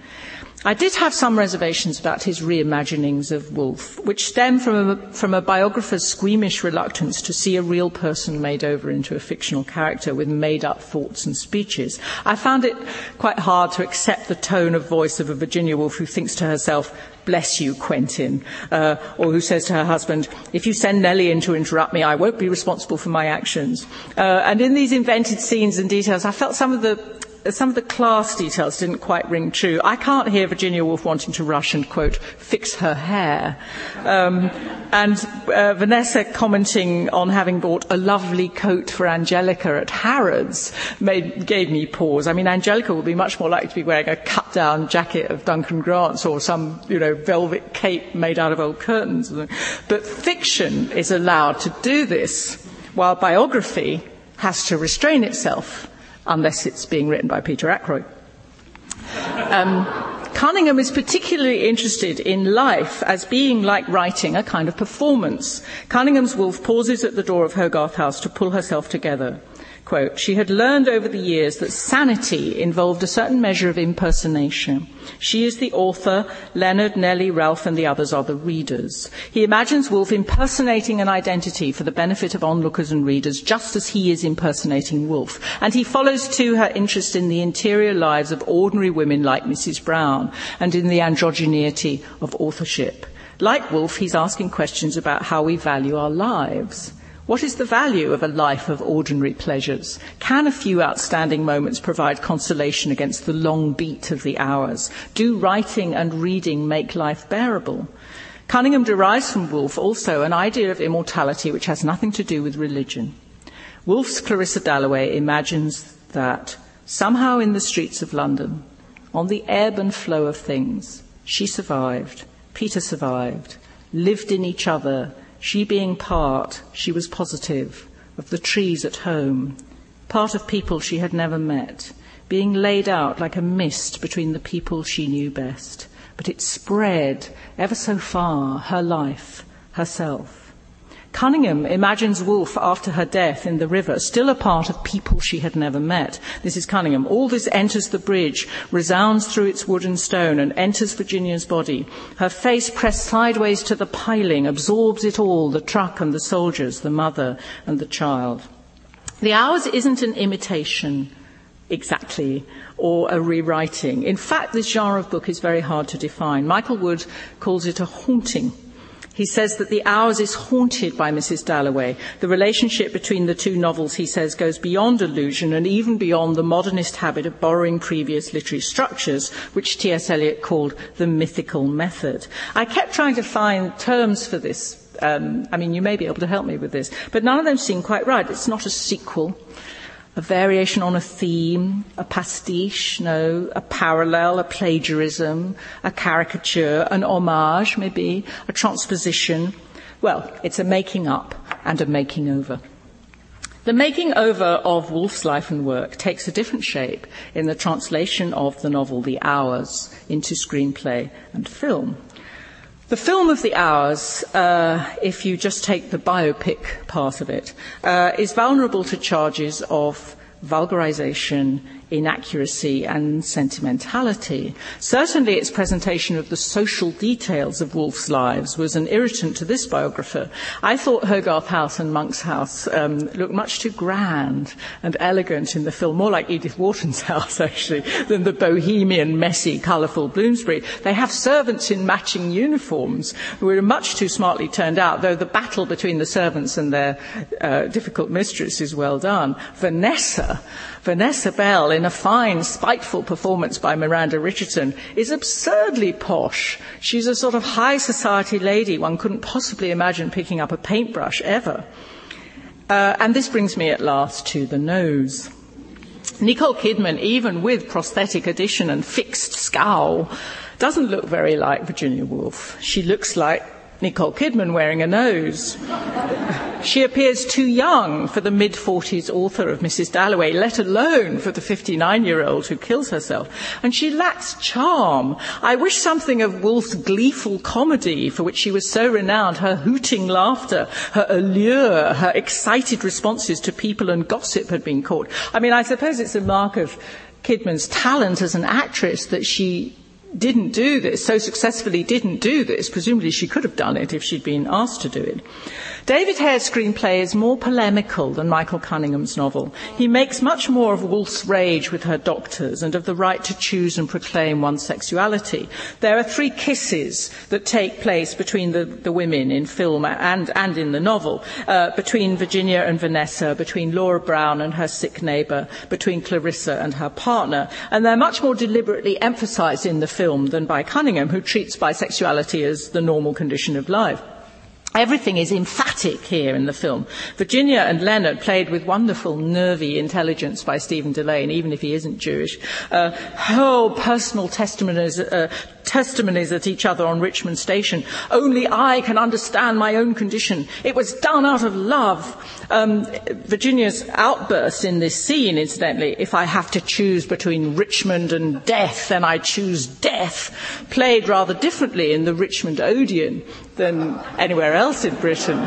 I did have some reservations about his reimaginings of Woolf, which stem from a, from a biographer's squeamish reluctance to see a real person made over into a fictional character with made up thoughts and speeches. I found it quite hard to accept the tone of voice of a Virginia Woolf who thinks to herself, bless you, Quentin, uh, or who says to her husband, if you send Nellie in to interrupt me, I won't be responsible for my actions. Uh, and in these invented scenes and details, I felt some of the some of the class details didn't quite ring true. I can't hear Virginia Woolf wanting to rush and, quote, fix her hair. Um, and uh, Vanessa commenting on having bought a lovely coat for Angelica at Harrods made, gave me pause. I mean, Angelica would be much more likely to be wearing a cut down jacket of Duncan Grant's or some, you know, velvet cape made out of old curtains. But fiction is allowed to do this, while biography has to restrain itself unless it's being written by Peter Ackroyd. Um, Cunningham is particularly interested in life as being like writing, a kind of performance. Cunningham's Woolf pauses at the door of Hogarth House to pull herself together. Quote, she had learned over the years that sanity involved a certain measure of impersonation. She is the author, Leonard, Nellie, Ralph, and the others are the readers. He imagines Woolf impersonating an identity for the benefit of onlookers and readers, just as he is impersonating Woolf. And he follows too her interest in the interior lives of ordinary women like Mrs. Brown, and in the androgeneity of authorship. Like Woolf, he's asking questions about how we value our lives. What is the value of a life of ordinary pleasures? Can a few outstanding moments provide consolation against the long beat of the hours? Do writing and reading make life bearable? Cunningham derives from Woolf also an idea of immortality which has nothing to do with religion. Woolf's Clarissa Dalloway imagines that somehow in the streets of London, on the ebb and flow of things, she survived, Peter survived, lived in each other, she being part, she was positive, of the trees at home, part of people she had never met, being laid out like a mist between the people she knew best. But it spread ever so far, her life, herself. Cunningham imagines Woolf after her death in the river, still a part of people she had never met. This is Cunningham. All this enters the bridge, resounds through its wood and stone, and enters Virginia's body. Her face pressed sideways to the piling absorbs it all the truck and the soldiers, the mother and the child. The Hours isn't an imitation exactly or a rewriting. In fact, this genre of book is very hard to define. Michael Wood calls it a haunting he says that The Hours is haunted by Mrs. Dalloway. The relationship between the two novels, he says, goes beyond illusion and even beyond the modernist habit of borrowing previous literary structures, which T.S. Eliot called the mythical method. I kept trying to find terms for this. Um, I mean, you may be able to help me with this, but none of them seem quite right. It's not a sequel a variation on a theme, a pastiche, no, a parallel, a plagiarism, a caricature, an homage, maybe, a transposition. Well, it's a making up and a making over. The making over of Woolf's life and work takes a different shape in the translation of the novel The Hours into screenplay and film. The film of the hours, uh, if you just take the biopic part of it, uh, is vulnerable to charges of vulgarization, inaccuracy and sentimentality. Certainly its presentation of the social details of Woolf's lives was an irritant to this biographer. I thought Hogarth House and Monk's House um, looked much too grand and elegant in the film, more like Edith Wharton's house actually, than the bohemian, messy, colourful Bloomsbury. They have servants in matching uniforms who are much too smartly turned out, though the battle between the servants and their uh, difficult mistress is well done. Vanessa Vanessa Bell, in a fine, spiteful performance by Miranda Richardson, is absurdly posh. She's a sort of high society lady. One couldn't possibly imagine picking up a paintbrush ever. Uh, and this brings me at last to the nose. Nicole Kidman, even with prosthetic addition and fixed scowl, doesn't look very like Virginia Woolf. She looks like Nicole Kidman wearing a nose. she appears too young for the mid 40s author of Mrs. Dalloway, let alone for the 59 year old who kills herself. And she lacks charm. I wish something of Woolf's gleeful comedy, for which she was so renowned, her hooting laughter, her allure, her excited responses to people and gossip had been caught. I mean, I suppose it's a mark of Kidman's talent as an actress that she didn't do this, so successfully didn't do this, presumably she could have done it if she'd been asked to do it. David Hare's screenplay is more polemical than Michael Cunningham's novel. He makes much more of Woolf's rage with her doctors and of the right to choose and proclaim one's sexuality. There are three kisses that take place between the, the women in film and, and in the novel, uh, between Virginia and Vanessa, between Laura Brown and her sick neighbour, between Clarissa and her partner, and they're much more deliberately emphasised in the film than by Cunningham, who treats bisexuality as the normal condition of life. Everything is emphatic here in the film. Virginia and Leonard, played with wonderful, nervy intelligence by Stephen Dillane, even if he isn't Jewish, uh, whole personal testimonies, uh, testimonies at each other on Richmond Station. Only I can understand my own condition. It was done out of love. Um, Virginia's outburst in this scene, incidentally, if I have to choose between Richmond and death, then I choose death, played rather differently in the Richmond Odeon than anywhere else in Britain.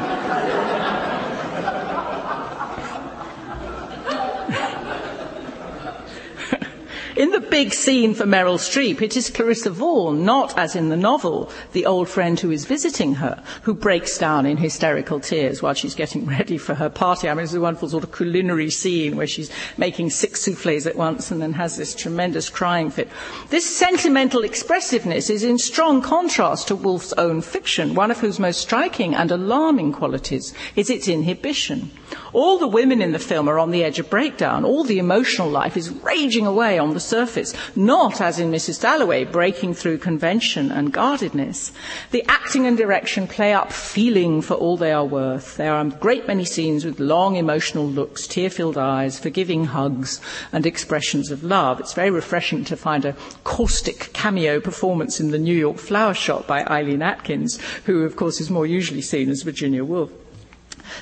In the big scene for Meryl Streep, it is Clarissa Vaughan, not as in the novel, the old friend who is visiting her, who breaks down in hysterical tears while she's getting ready for her party. I mean, it's a wonderful sort of culinary scene where she's making six souffles at once and then has this tremendous crying fit. This sentimental expressiveness is in strong contrast to Woolf's own fiction, one of whose most striking and alarming qualities is its inhibition. All the women in the film are on the edge of breakdown. All the emotional life is raging away on the surface, not, as in Mrs. Dalloway, breaking through convention and guardedness. The acting and direction play up feeling for all they are worth. There are a great many scenes with long emotional looks, tear-filled eyes, forgiving hugs, and expressions of love. It's very refreshing to find a caustic cameo performance in the New York Flower Shop by Eileen Atkins, who, of course, is more usually seen as Virginia Woolf.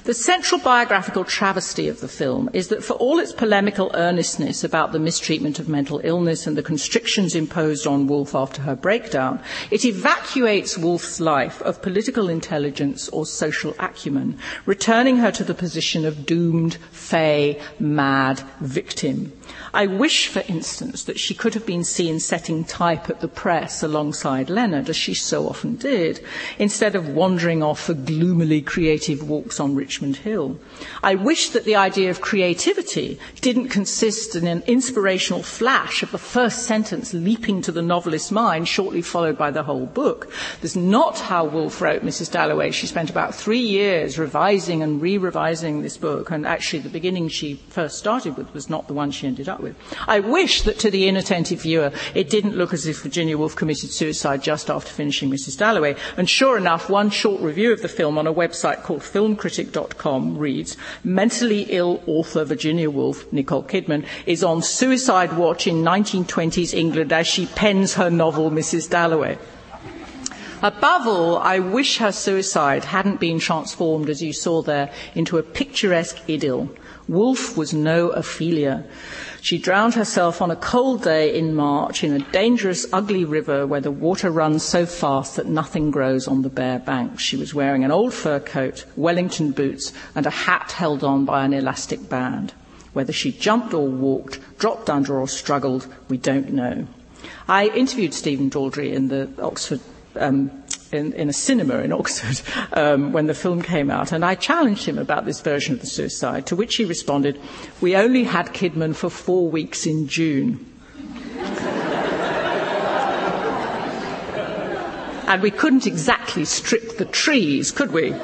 The central biographical travesty of the film is that for all its polemical earnestness about the mistreatment of mental illness and the constrictions imposed on Woolf after her breakdown, it evacuates Woolf's life of political intelligence or social acumen, returning her to the position of doomed, fey, mad victim. I wish, for instance, that she could have been seen setting type at the press alongside Leonard, as she so often did, instead of wandering off for gloomily creative walks on Richmond Hill. I wish that the idea of creativity didn't consist in an inspirational flash of the first sentence leaping to the novelist's mind, shortly followed by the whole book. That's not how Woolf wrote Mrs. Dalloway. She spent about three years revising and re-revising this book, and actually the beginning she first started with was not the one she ended up with. I wish that to the inattentive viewer it didn't look as if Virginia Woolf committed suicide just after finishing Mrs. Dalloway. And sure enough, one short review of the film on a website called filmcritic.com reads, mentally ill author Virginia Woolf, Nicole Kidman, is on suicide watch in 1920s England as she pens her novel Mrs. Dalloway. Above all, I wish her suicide hadn't been transformed, as you saw there, into a picturesque idyll. Woolf was no Ophelia. She drowned herself on a cold day in March in a dangerous, ugly river where the water runs so fast that nothing grows on the bare banks. She was wearing an old fur coat, Wellington boots, and a hat held on by an elastic band. Whether she jumped or walked, dropped under or struggled, we don't know. I interviewed Stephen Daldry in the Oxford um, in, in, a cinema in Oxford um, when the film came out, and I challenged him about this version of the suicide, to which he responded, We only had Kidman for four weeks in June. and we couldn't exactly strip the trees, could we?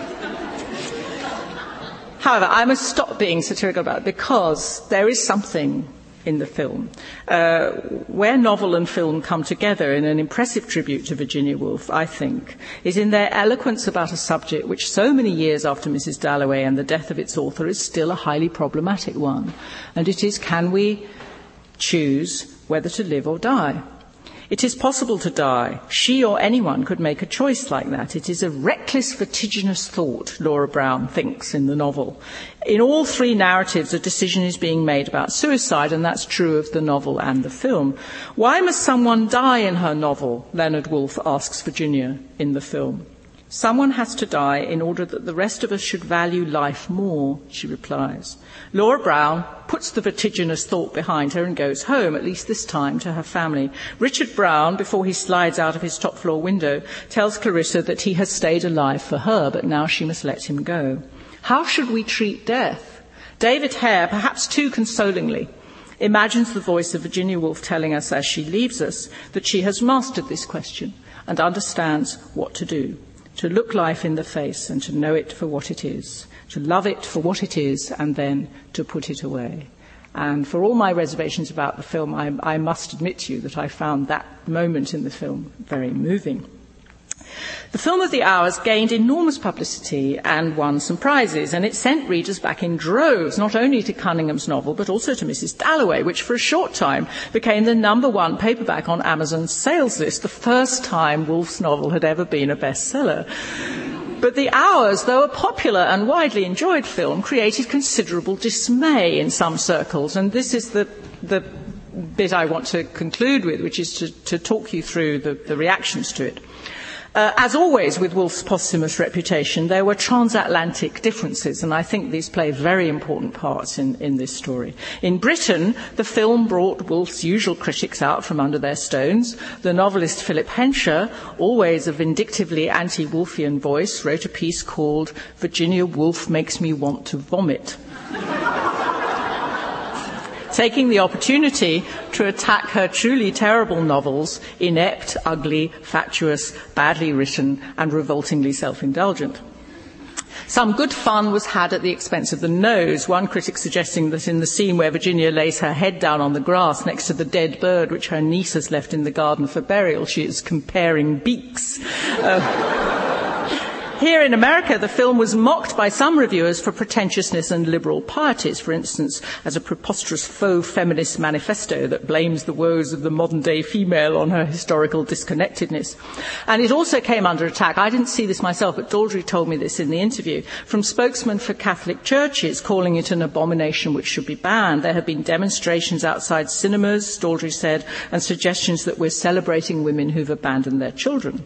However, I must stop being satirical about it because there is something in the film. Uh, where novel and film come together in an impressive tribute to Virginia Woolf, I think, is in their eloquence about a subject which so many years after Mrs. Dalloway and the death of its author is still a highly problematic one. And it is can we choose whether to live or die? It is possible to die. She or anyone could make a choice like that. It is a reckless, vertiginous thought, Laura Brown thinks in the novel. In all three narratives, a decision is being made about suicide, and that's true of the novel and the film. Why must someone die in her novel? Leonard Woolf asks Virginia in the film. Someone has to die in order that the rest of us should value life more, she replies. Laura Brown puts the vertiginous thought behind her and goes home, at least this time, to her family. Richard Brown, before he slides out of his top floor window, tells Clarissa that he has stayed alive for her, but now she must let him go. How should we treat death? David Hare, perhaps too consolingly, imagines the voice of Virginia Woolf telling us as she leaves us that she has mastered this question and understands what to do to look life in the face and to know it for what it is, to love it for what it is, and then to put it away. And for all my reservations about the film, I, I must admit to you that I found that moment in the film very moving. The film of the hours gained enormous publicity and won some prizes, and it sent readers back in droves, not only to Cunningham's novel, but also to Mrs. Dalloway, which for a short time became the number one paperback on Amazon's sales list, the first time Woolf's novel had ever been a bestseller. But The Hours, though a popular and widely enjoyed film, created considerable dismay in some circles, and this is the, the bit I want to conclude with, which is to, to talk you through the, the reactions to it. Uh, as always with Woolf's posthumous reputation, there were transatlantic differences, and I think these play very important parts in, in this story. In Britain, the film brought Woolf's usual critics out from under their stones. The novelist Philip Hensher, always a vindictively anti Woolfian voice, wrote a piece called Virginia Woolf Makes Me Want to Vomit taking the opportunity to attack her truly terrible novels, inept, ugly, fatuous, badly written, and revoltingly self indulgent. Some good fun was had at the expense of the nose, one critic suggesting that in the scene where Virginia lays her head down on the grass next to the dead bird which her niece has left in the garden for burial, she is comparing beaks. Uh, here in America, the film was mocked by some reviewers for pretentiousness and liberal pieties, for instance, as a preposterous faux feminist manifesto that blames the woes of the modern day female on her historical disconnectedness. And it also came under attack. I didn't see this myself, but Daldry told me this in the interview from spokesmen for Catholic churches calling it an abomination which should be banned. There have been demonstrations outside cinemas, Daldry said, and suggestions that we're celebrating women who've abandoned their children.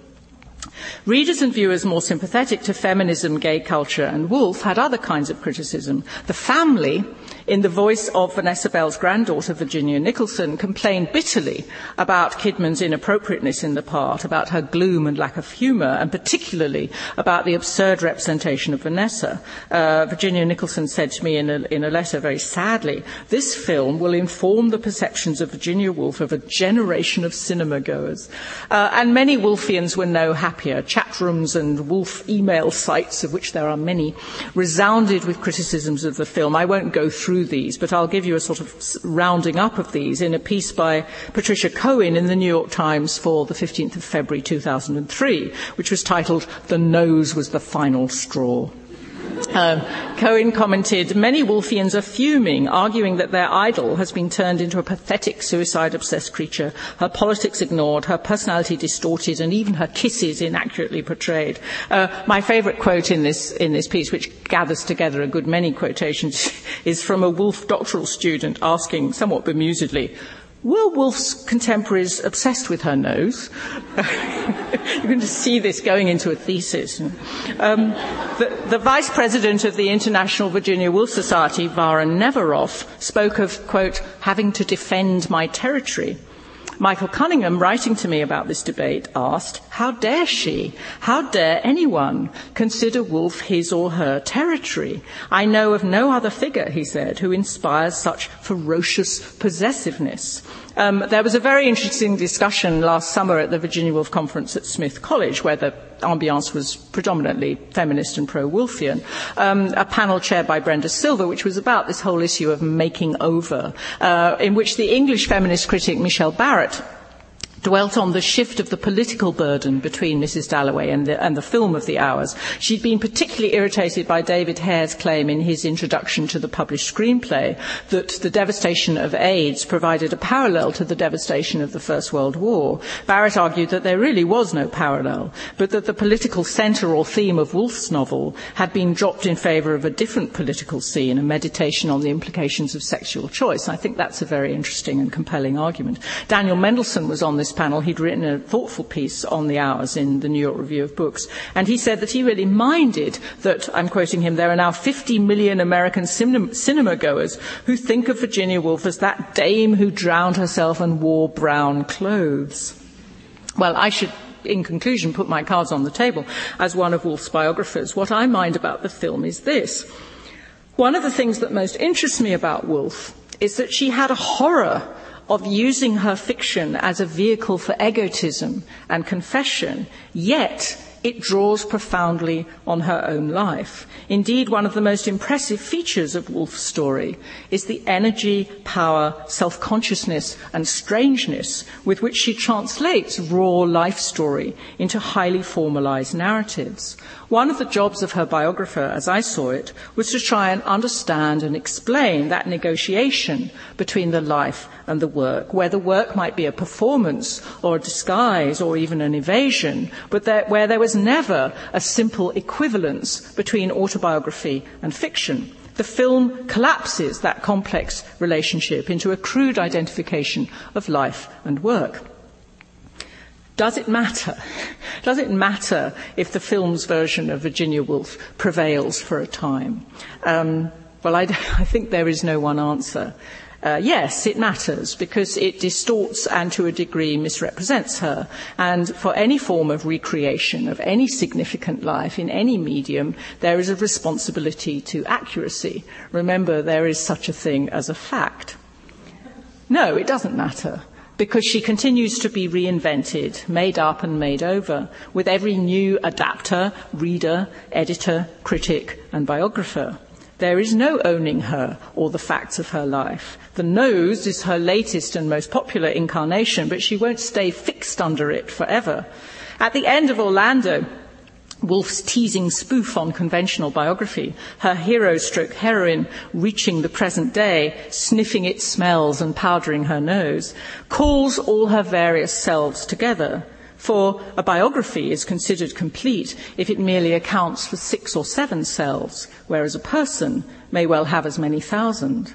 Readers and viewers more sympathetic to feminism, gay culture, and Woolf had other kinds of criticism. The family, in the voice of Vanessa Bell's granddaughter, Virginia Nicholson, complained bitterly about Kidman's inappropriateness in the part, about her gloom and lack of humour, and particularly about the absurd representation of Vanessa. Uh, Virginia Nicholson said to me in a, in a letter very sadly, this film will inform the perceptions of Virginia Woolf of a generation of cinema goers. Uh, and many Woolfians were no happier chat rooms and Woolf email sites, of which there are many, resounded with criticisms of the film. I won't go through these, but I'll give you a sort of rounding up of these in a piece by Patricia Cohen in the New York Times for the 15th of February 2003, which was titled The Nose Was the Final Straw. Um, Cohen commented, many Woolfians are fuming, arguing that their idol has been turned into a pathetic suicide-obsessed creature, her politics ignored, her personality distorted, and even her kisses inaccurately portrayed. Uh, my favourite quote in this, in this piece, which gathers together a good many quotations, is from a Woolf doctoral student asking, somewhat bemusedly, were Woolf's contemporaries obsessed with her nose? You're going to see this going into a thesis. Um, the, the, vice president of the International Virginia Woolf Society, Vara Neverow, spoke of, quote, having to defend my territory. Michael Cunningham, writing to me about this debate, asked, How dare she? How dare anyone consider Woolf his or her territory? I know of no other figure, he said, who inspires such ferocious possessiveness. Um, there was a very interesting discussion last summer at the Virginia Woolf Conference at Smith College, where the ambiance was predominantly feminist and pro-Woolfian, um, a panel chaired by Brenda Silver, which was about this whole issue of making over, uh, in which the English feminist critic Michèle Barrett dwelt on the shift of the political burden between Mrs. Dalloway and the, and the, film of the hours. She'd been particularly irritated by David Hare's claim in his introduction to the published screenplay that the devastation of AIDS provided a parallel to the devastation of the First World War. Barrett argued that there really was no parallel, but that the political centre or theme of Woolf's novel had been dropped in favour of a different political scene, a meditation on the implications of sexual choice. I think that's a very interesting and compelling argument. Daniel Mendelsohn was on this panel, he'd written a thoughtful piece on the hours in the New York Review of Books, and he said that he really minded that, I'm quoting him, there are now 50 million American cinema, goers who think of Virginia Woolf as that dame who drowned herself and wore brown clothes. Well, I should in conclusion, put my cards on the table as one of Woolf's biographers. What I mind about the film is this. One of the things that most interests me about Woolf is that she had a horror of using her fiction as a vehicle for egotism and confession, yet it draws profoundly on her own life. Indeed, one of the most impressive features of Woolf's story is the energy, power, self-consciousness and strangeness with which she translates raw life story into highly formalized narratives. One of the jobs of her biographer, as I saw it, was to try and understand and explain that negotiation between the life and the work, where the work might be a performance or a disguise or even an evasion, but where there was never a simple equivalence between autobiography and fiction. The film collapses that complex relationship into a crude identification of life and work. Does it matter? Does it matter if the film's version of Virginia Woolf prevails for a time? Um, well, I, I think there is no one answer. Uh, yes, it matters because it distorts and to a degree misrepresents her. And for any form of recreation of any significant life in any medium, there is a responsibility to accuracy. Remember, there is such a thing as a fact. No, it doesn't matter because she continues to be reinvented, made up and made over, with every new adapter, reader, editor, critic, and biographer. There is no owning her or the facts of her life. The nose is her latest and most popular incarnation, but she won't stay fixed under it forever. At the end of Orlando, Woolf's teasing spoof on conventional biography, her hero stroke heroine reaching the present day, sniffing its smells and powdering her nose, calls all her various selves together. For a biography is considered complete if it merely accounts for six or seven selves, whereas a person may well have as many thousand.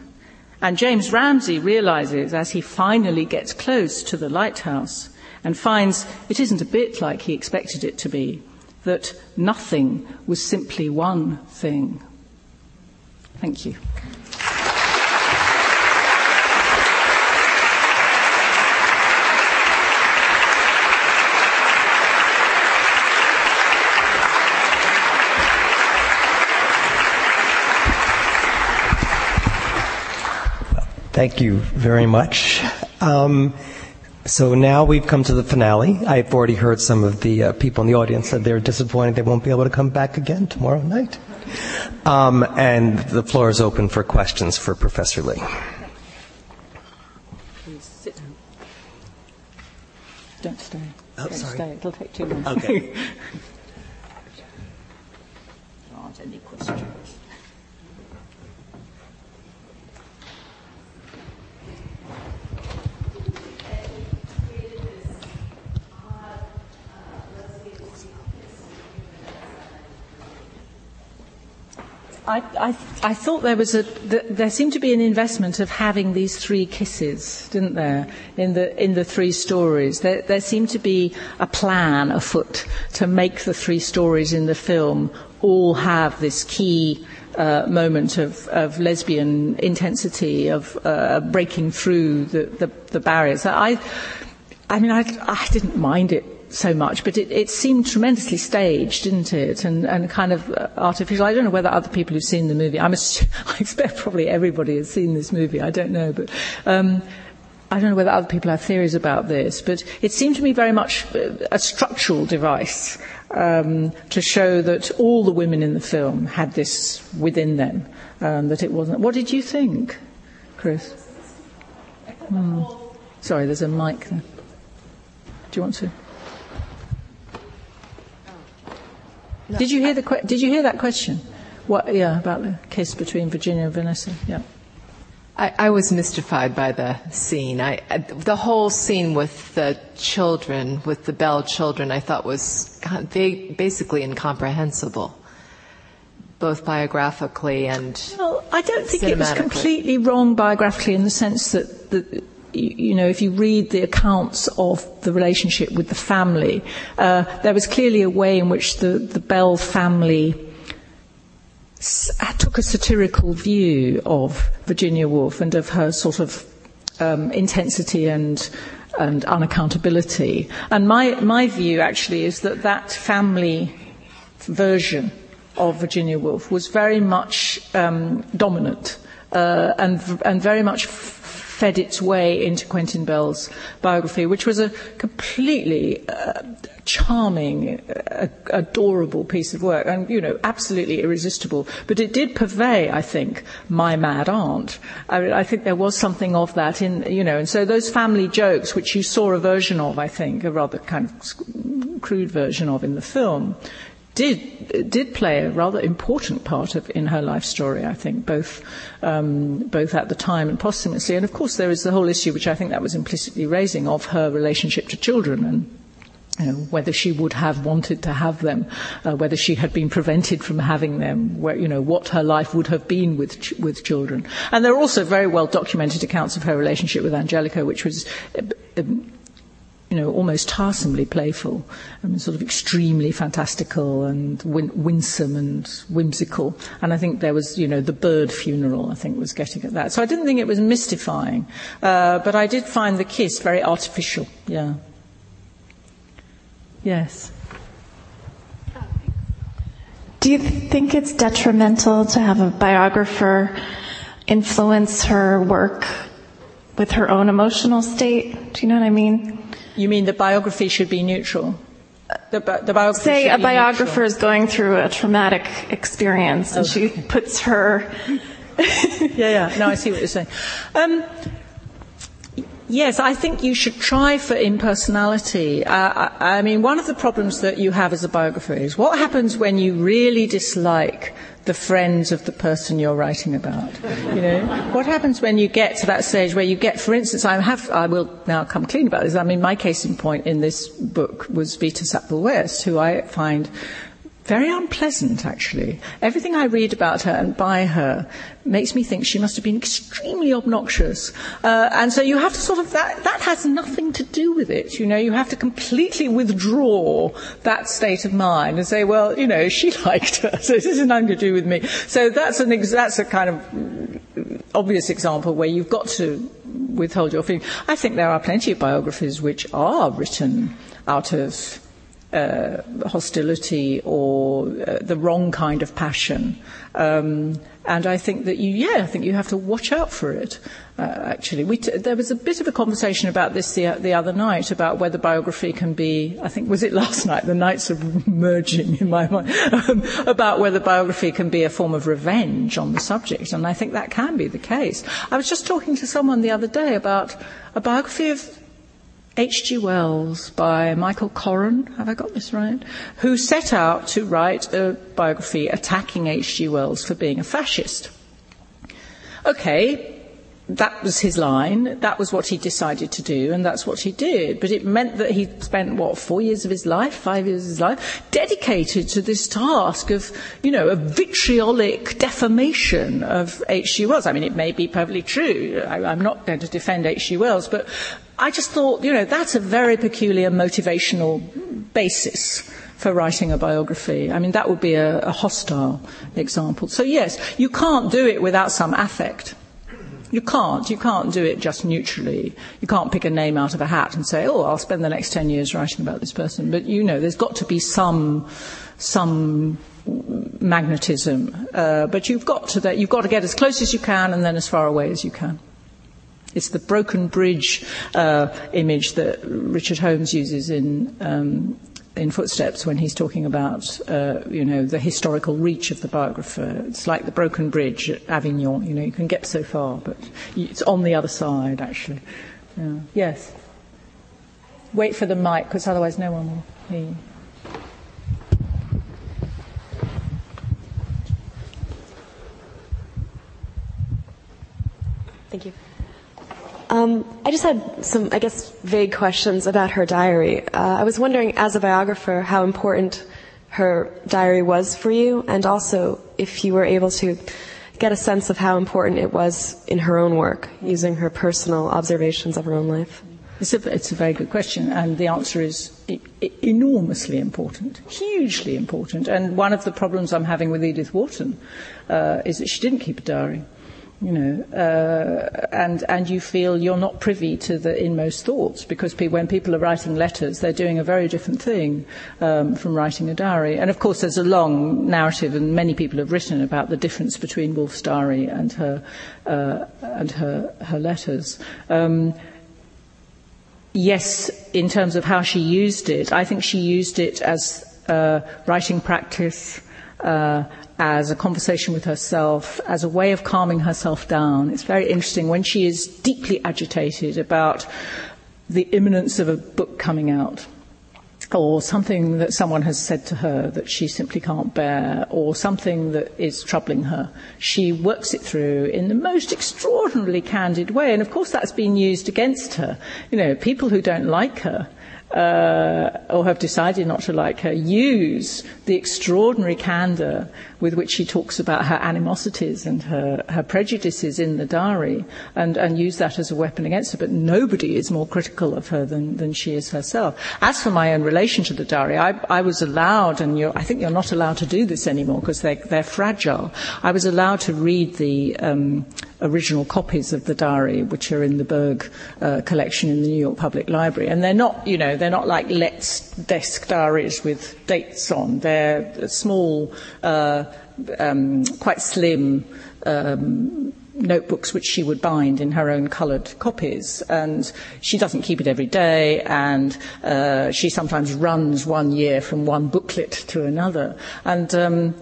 And James Ramsay realizes as he finally gets close to the lighthouse and finds it isn't a bit like he expected it to be, that nothing was simply one thing. Thank you. Thank you very much. Um, so now we've come to the finale. I've already heard some of the uh, people in the audience that they're disappointed they won't be able to come back again tomorrow night. Um, and the floor is open for questions for Professor Lee. Please sit down. Don't stay. Oh, Don't sorry. stay. It'll take too long. Okay. there aren't any questions. I, I, I thought there was a th- there seemed to be an investment of having these three kisses, didn't there, in the in the three stories? There, there seemed to be a plan afoot to make the three stories in the film all have this key uh, moment of, of lesbian intensity, of uh, breaking through the, the, the barriers. I, I mean, I, I didn't mind it so much, but it, it seemed tremendously staged, didn't it? And, and kind of uh, artificial. I don't know whether other people who've seen the movie, I'm ass- I expect probably everybody has seen this movie, I don't know, but, um, I don't know whether other people have theories about this, but it seemed to me very much uh, a structural device um, to show that all the women in the film had this within them, um, that it wasn't. What did you think, Chris? Hmm. Sorry, there's a mic there. Do you want to? Did you hear the que- Did you hear that question? What? Yeah, about the kiss between Virginia and Vanessa. Yeah. I, I was mystified by the scene. I, I, the whole scene with the children, with the Bell children, I thought was ba- basically incomprehensible, both biographically and. Well, I don't think it was completely wrong biographically in the sense that, that you know, if you read the accounts of the relationship with the family, uh, there was clearly a way in which the, the Bell family s- took a satirical view of Virginia Woolf and of her sort of um, intensity and and unaccountability. And my my view actually is that that family version of Virginia Woolf was very much um, dominant uh, and and very much f- fed its way into Quentin Bell's biography, which was a completely uh, charming, uh, adorable piece of work, and you know, absolutely irresistible. But it did purvey, I think, my mad aunt. I, mean, I think there was something of that in, you know, and so those family jokes, which you saw a version of, I think, a rather kind of crude version of in the film, did did play a rather important part of in her life story. I think both um, both at the time and posthumously, and of course there is the whole issue which I think that was implicitly raising of her relationship to children and. You know, whether she would have wanted to have them, uh, whether she had been prevented from having them, where, you know, what her life would have been with ch- with children. And there are also very well documented accounts of her relationship with Angelica, which was uh, you know, almost tiresomely playful, I mean, sort of extremely fantastical and win- winsome and whimsical. And I think there was, you know, the bird funeral, I think, was getting at that. So I didn't think it was mystifying, uh, but I did find the kiss very artificial, yeah. Yes. Do you think it's detrimental to have a biographer influence her work with her own emotional state? Do you know what I mean? You mean the biography should be neutral? The, the Say a biographer neutral. is going through a traumatic experience and she puts her. yeah, yeah. No, I see what you're saying. Um, yes, I think you should try for impersonality. Uh, I, I mean, one of the problems that you have as a biographer is what happens when you really dislike the friends of the person you're writing about. You know, what happens when you get to that stage where you get, for instance, I have, I will now come clean about this. I mean, my case in point in this book was Vita Sackville West, who I find very unpleasant, actually. Everything I read about her and by her makes me think she must have been extremely obnoxious. Uh, and so you have to sort of, that, that has nothing to do with it. You know, you have to completely withdraw that state of mind and say, well, you know, she liked her, so this has nothing to do with me. So that's an, ex- that's a kind of obvious example where you've got to withhold your feeling. I think there are plenty of biographies which are written out of uh, hostility or uh, the wrong kind of passion. Um, and I think that you, yeah, I think you have to watch out for it. Uh, actually, t- there was a bit of a conversation about this the, the other night about whether biography can be. I think was it last night? The nights are merging in my mind um, about whether biography can be a form of revenge on the subject, and I think that can be the case. I was just talking to someone the other day about a biography of H.G. Wells by Michael Coren, have I got this right? Who set out to write a biography attacking H.G. Wells for being a fascist. Okay, that was his line, that was what he decided to do, and that's what he did. But it meant that he spent, what, four years of his life, five years of his life, dedicated to this task of, you know, a vitriolic defamation of H.G. Wells. I mean, it may be perfectly true. I, I'm not going to defend H.G. Wells, but I just thought, you know, that's a very peculiar motivational basis for writing a biography. I mean, that would be a, a hostile example. So, yes, you can't do it without some affect. You can't. You can't do it just neutrally. You can't pick a name out of a hat and say, "Oh, I'll spend the next ten years writing about this person." But you know, there's got to be some some magnetism. Uh, but you've got to. You've got to get as close as you can, and then as far away as you can. It's the broken bridge uh, image that Richard Holmes uses in um, in Footsteps when he's talking about, uh, you know, the historical reach of the biographer. It's like the broken bridge at Avignon. You know, you can get so far, but it's on the other side, actually. Yeah. Yes. Wait for the mic, because otherwise no one will hear you. Thank you. Um, I just had some, I guess, vague questions about her diary. Uh, I was wondering, as a biographer, how important her diary was for you, and also if you were able to get a sense of how important it was in her own work, using her personal observations of her own life. It's a, it's a very good question, and the answer is enormously important, hugely important. And one of the problems I'm having with Edith Wharton uh, is that she didn't keep a diary you know, uh, and and you feel you're not privy to the inmost thoughts because pe- when people are writing letters, they're doing a very different thing um, from writing a diary. And of course, there's a long narrative, and many people have written about the difference between Woolf's diary and her uh, and her her letters. Um, yes, in terms of how she used it, I think she used it as uh, writing practice. Uh, as a conversation with herself, as a way of calming herself down. It's very interesting when she is deeply agitated about the imminence of a book coming out, or something that someone has said to her that she simply can't bear, or something that is troubling her. She works it through in the most extraordinarily candid way, and of course that's been used against her. You know, people who don't like her uh, or have decided not to like her use the extraordinary candor with which she talks about her animosities and her, her prejudices in the diary and, and use that as a weapon against her. But nobody is more critical of her than, than she is herself. As for my own relation to the diary, I, I was allowed, and I think you're not allowed to do this anymore because they're, they're fragile. I was allowed to read the um, original copies of the diary, which are in the Berg uh, collection in the New York Public Library. And they're not, you know, they're not like Letts desk diaries with dates on. They're small, uh, um, quite slim um, notebooks which she would bind in her own coloured copies. And she doesn't keep it every day, and uh, she sometimes runs one year from one booklet to another. And um,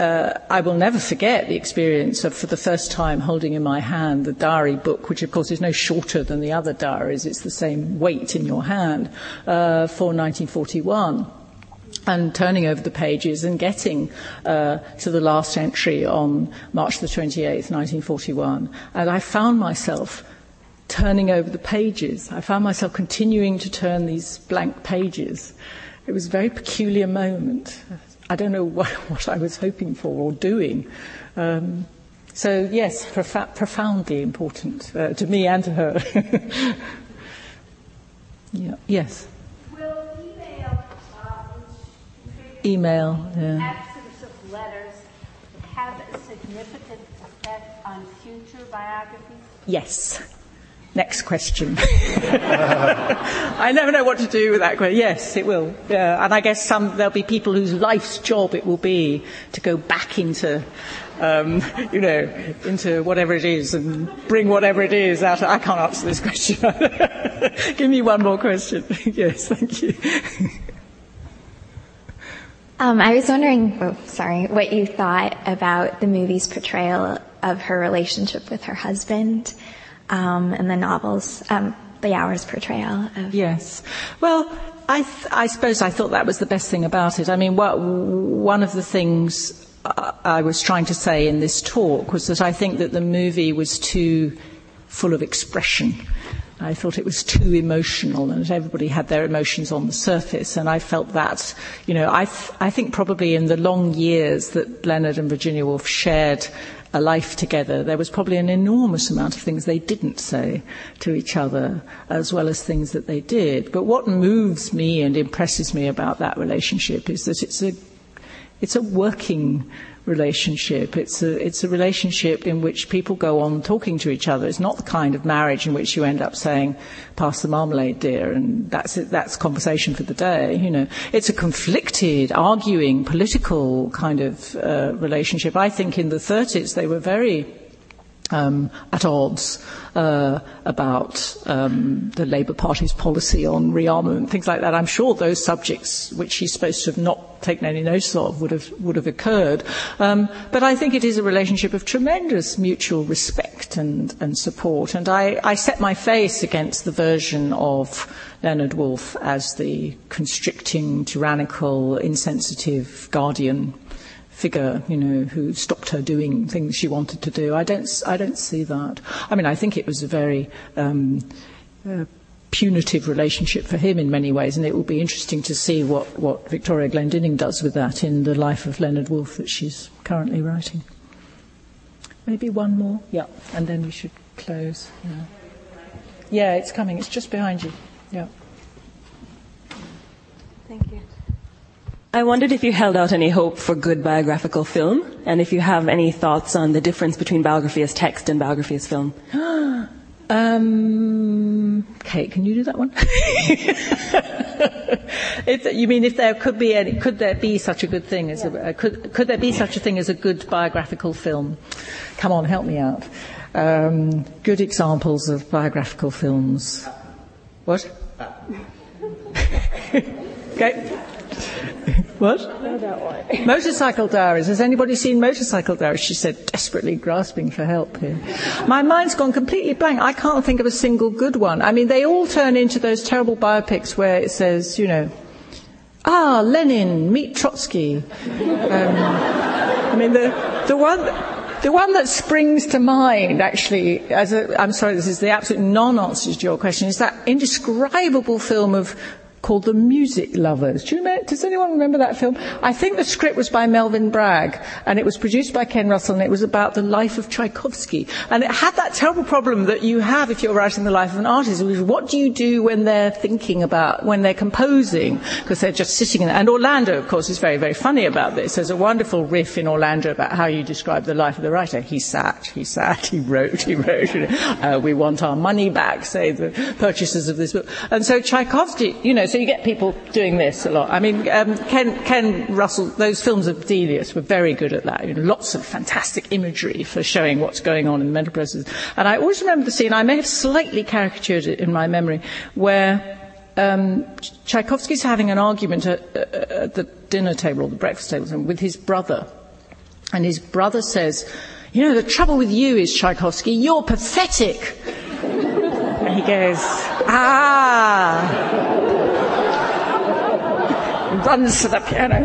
uh, I will never forget the experience of, for the first time, holding in my hand the diary book, which of course is no shorter than the other diaries. It's the same weight in your hand uh, for 1941 and turning over the pages and getting uh, to the last entry on March the 28th, 1941. And I found myself turning over the pages. I found myself continuing to turn these blank pages. It was a very peculiar moment. I don't know what, what I was hoping for or doing. Um, so, yes, prof- profoundly important uh, to me and to her. yeah. Yes. Will email, uh, email, yeah. absence of letters have a significant effect on future biographies? Yes. Next question. I never know what to do with that question. Yes, it will. Yeah. And I guess some, there'll be people whose life's job it will be to go back into, um, you know, into whatever it is and bring whatever it is out. I can't answer this question. Give me one more question. yes, thank you. Um, I was wondering, oh, sorry, what you thought about the movie's portrayal of her relationship with her husband um, and the novels, um, the hours portrayal of. Yes. Well, I, th- I suppose I thought that was the best thing about it. I mean, what, one of the things I was trying to say in this talk was that I think that the movie was too full of expression. I thought it was too emotional and that everybody had their emotions on the surface. And I felt that, you know, I, th- I think probably in the long years that Leonard and Virginia Woolf shared a life together, there was probably an enormous amount of things they didn't say to each other, as well as things that they did. But what moves me and impresses me about that relationship is that it's a, it's a working relationship. It's a, it's a relationship in which people go on talking to each other. It's not the kind of marriage in which you end up saying, pass the marmalade, dear, and that's it, that's conversation for the day, you know. It's a conflicted, arguing, political kind of uh, relationship. I think in the 30s they were very um, at odds uh, about um, the Labour Party's policy on rearmament, things like that. I'm sure those subjects, which he's supposed to have not taken any notice of, would have would have occurred. Um, but I think it is a relationship of tremendous mutual respect and, and support. And I, I set my face against the version of Leonard Woolf as the constricting, tyrannical, insensitive guardian figure, you know, who stopped her doing things she wanted to do. I don't, I don't see that. I mean, I think it was a very um, uh, punitive relationship for him in many ways, and it will be interesting to see what, what Victoria Glendinning does with that in the life of Leonard Woolf that she's currently writing. Maybe one more? Yeah, and then we should close. Yeah, yeah it's coming. It's just behind you. Yeah. Thank you. I wondered if you held out any hope for good biographical film, and if you have any thoughts on the difference between biography as text and biography as film. um, Kate, can you do that one? if, you mean if there could be any, could there be such a good thing as a, uh, could, could there be such a thing as a good biographical film? Come on, help me out. Um, good examples of biographical films. What? okay. What? Motorcycle Diaries. Has anybody seen Motorcycle Diaries? She said, desperately grasping for help here. My mind's gone completely blank. I can't think of a single good one. I mean, they all turn into those terrible biopics where it says, you know, ah, Lenin, meet Trotsky. Um, I mean, the, the one. The one that springs to mind, actually, as a, I'm sorry, this is the absolute non-answer to your question, is that indescribable film of called The Music Lovers. Do you remember, does anyone remember that film? I think the script was by Melvin Bragg and it was produced by Ken Russell and it was about the life of Tchaikovsky. And it had that terrible problem that you have if you're writing the life of an artist, which is what do you do when they're thinking about, when they're composing? Because they're just sitting there. And Orlando, of course, is very, very funny about this. There's a wonderful riff in Orlando about how you describe the life of the writer. He sat, he sat, he wrote, he wrote. Uh, we want our money back, say the purchasers of this book. And so Tchaikovsky, you know, so you get people doing this a lot. I mean, um, Ken, Ken Russell, those films of Delius were very good at that. You know, lots of fantastic imagery for showing what's going on in the mental processes. And I always remember the scene, I may have slightly caricatured it in my memory, where um, Tchaikovsky's having an argument at, at the dinner table or the breakfast table with his brother. And his brother says, You know, the trouble with you is, Tchaikovsky, you're pathetic. and he goes, Ah. Runs to the piano.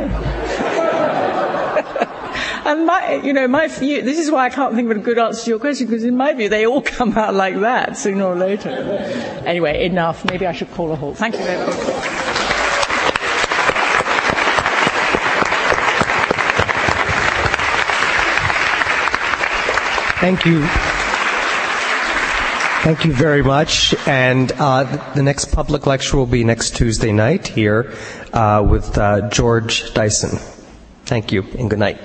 and my, you know, my view, this is why I can't think of a good answer to your question, because in my view, they all come out like that sooner or later. Anyway, enough. Maybe I should call a halt. Thank you very much. Thank you. Thank you very much. And uh, the next public lecture will be next Tuesday night here uh, with uh, George Dyson. Thank you and good night.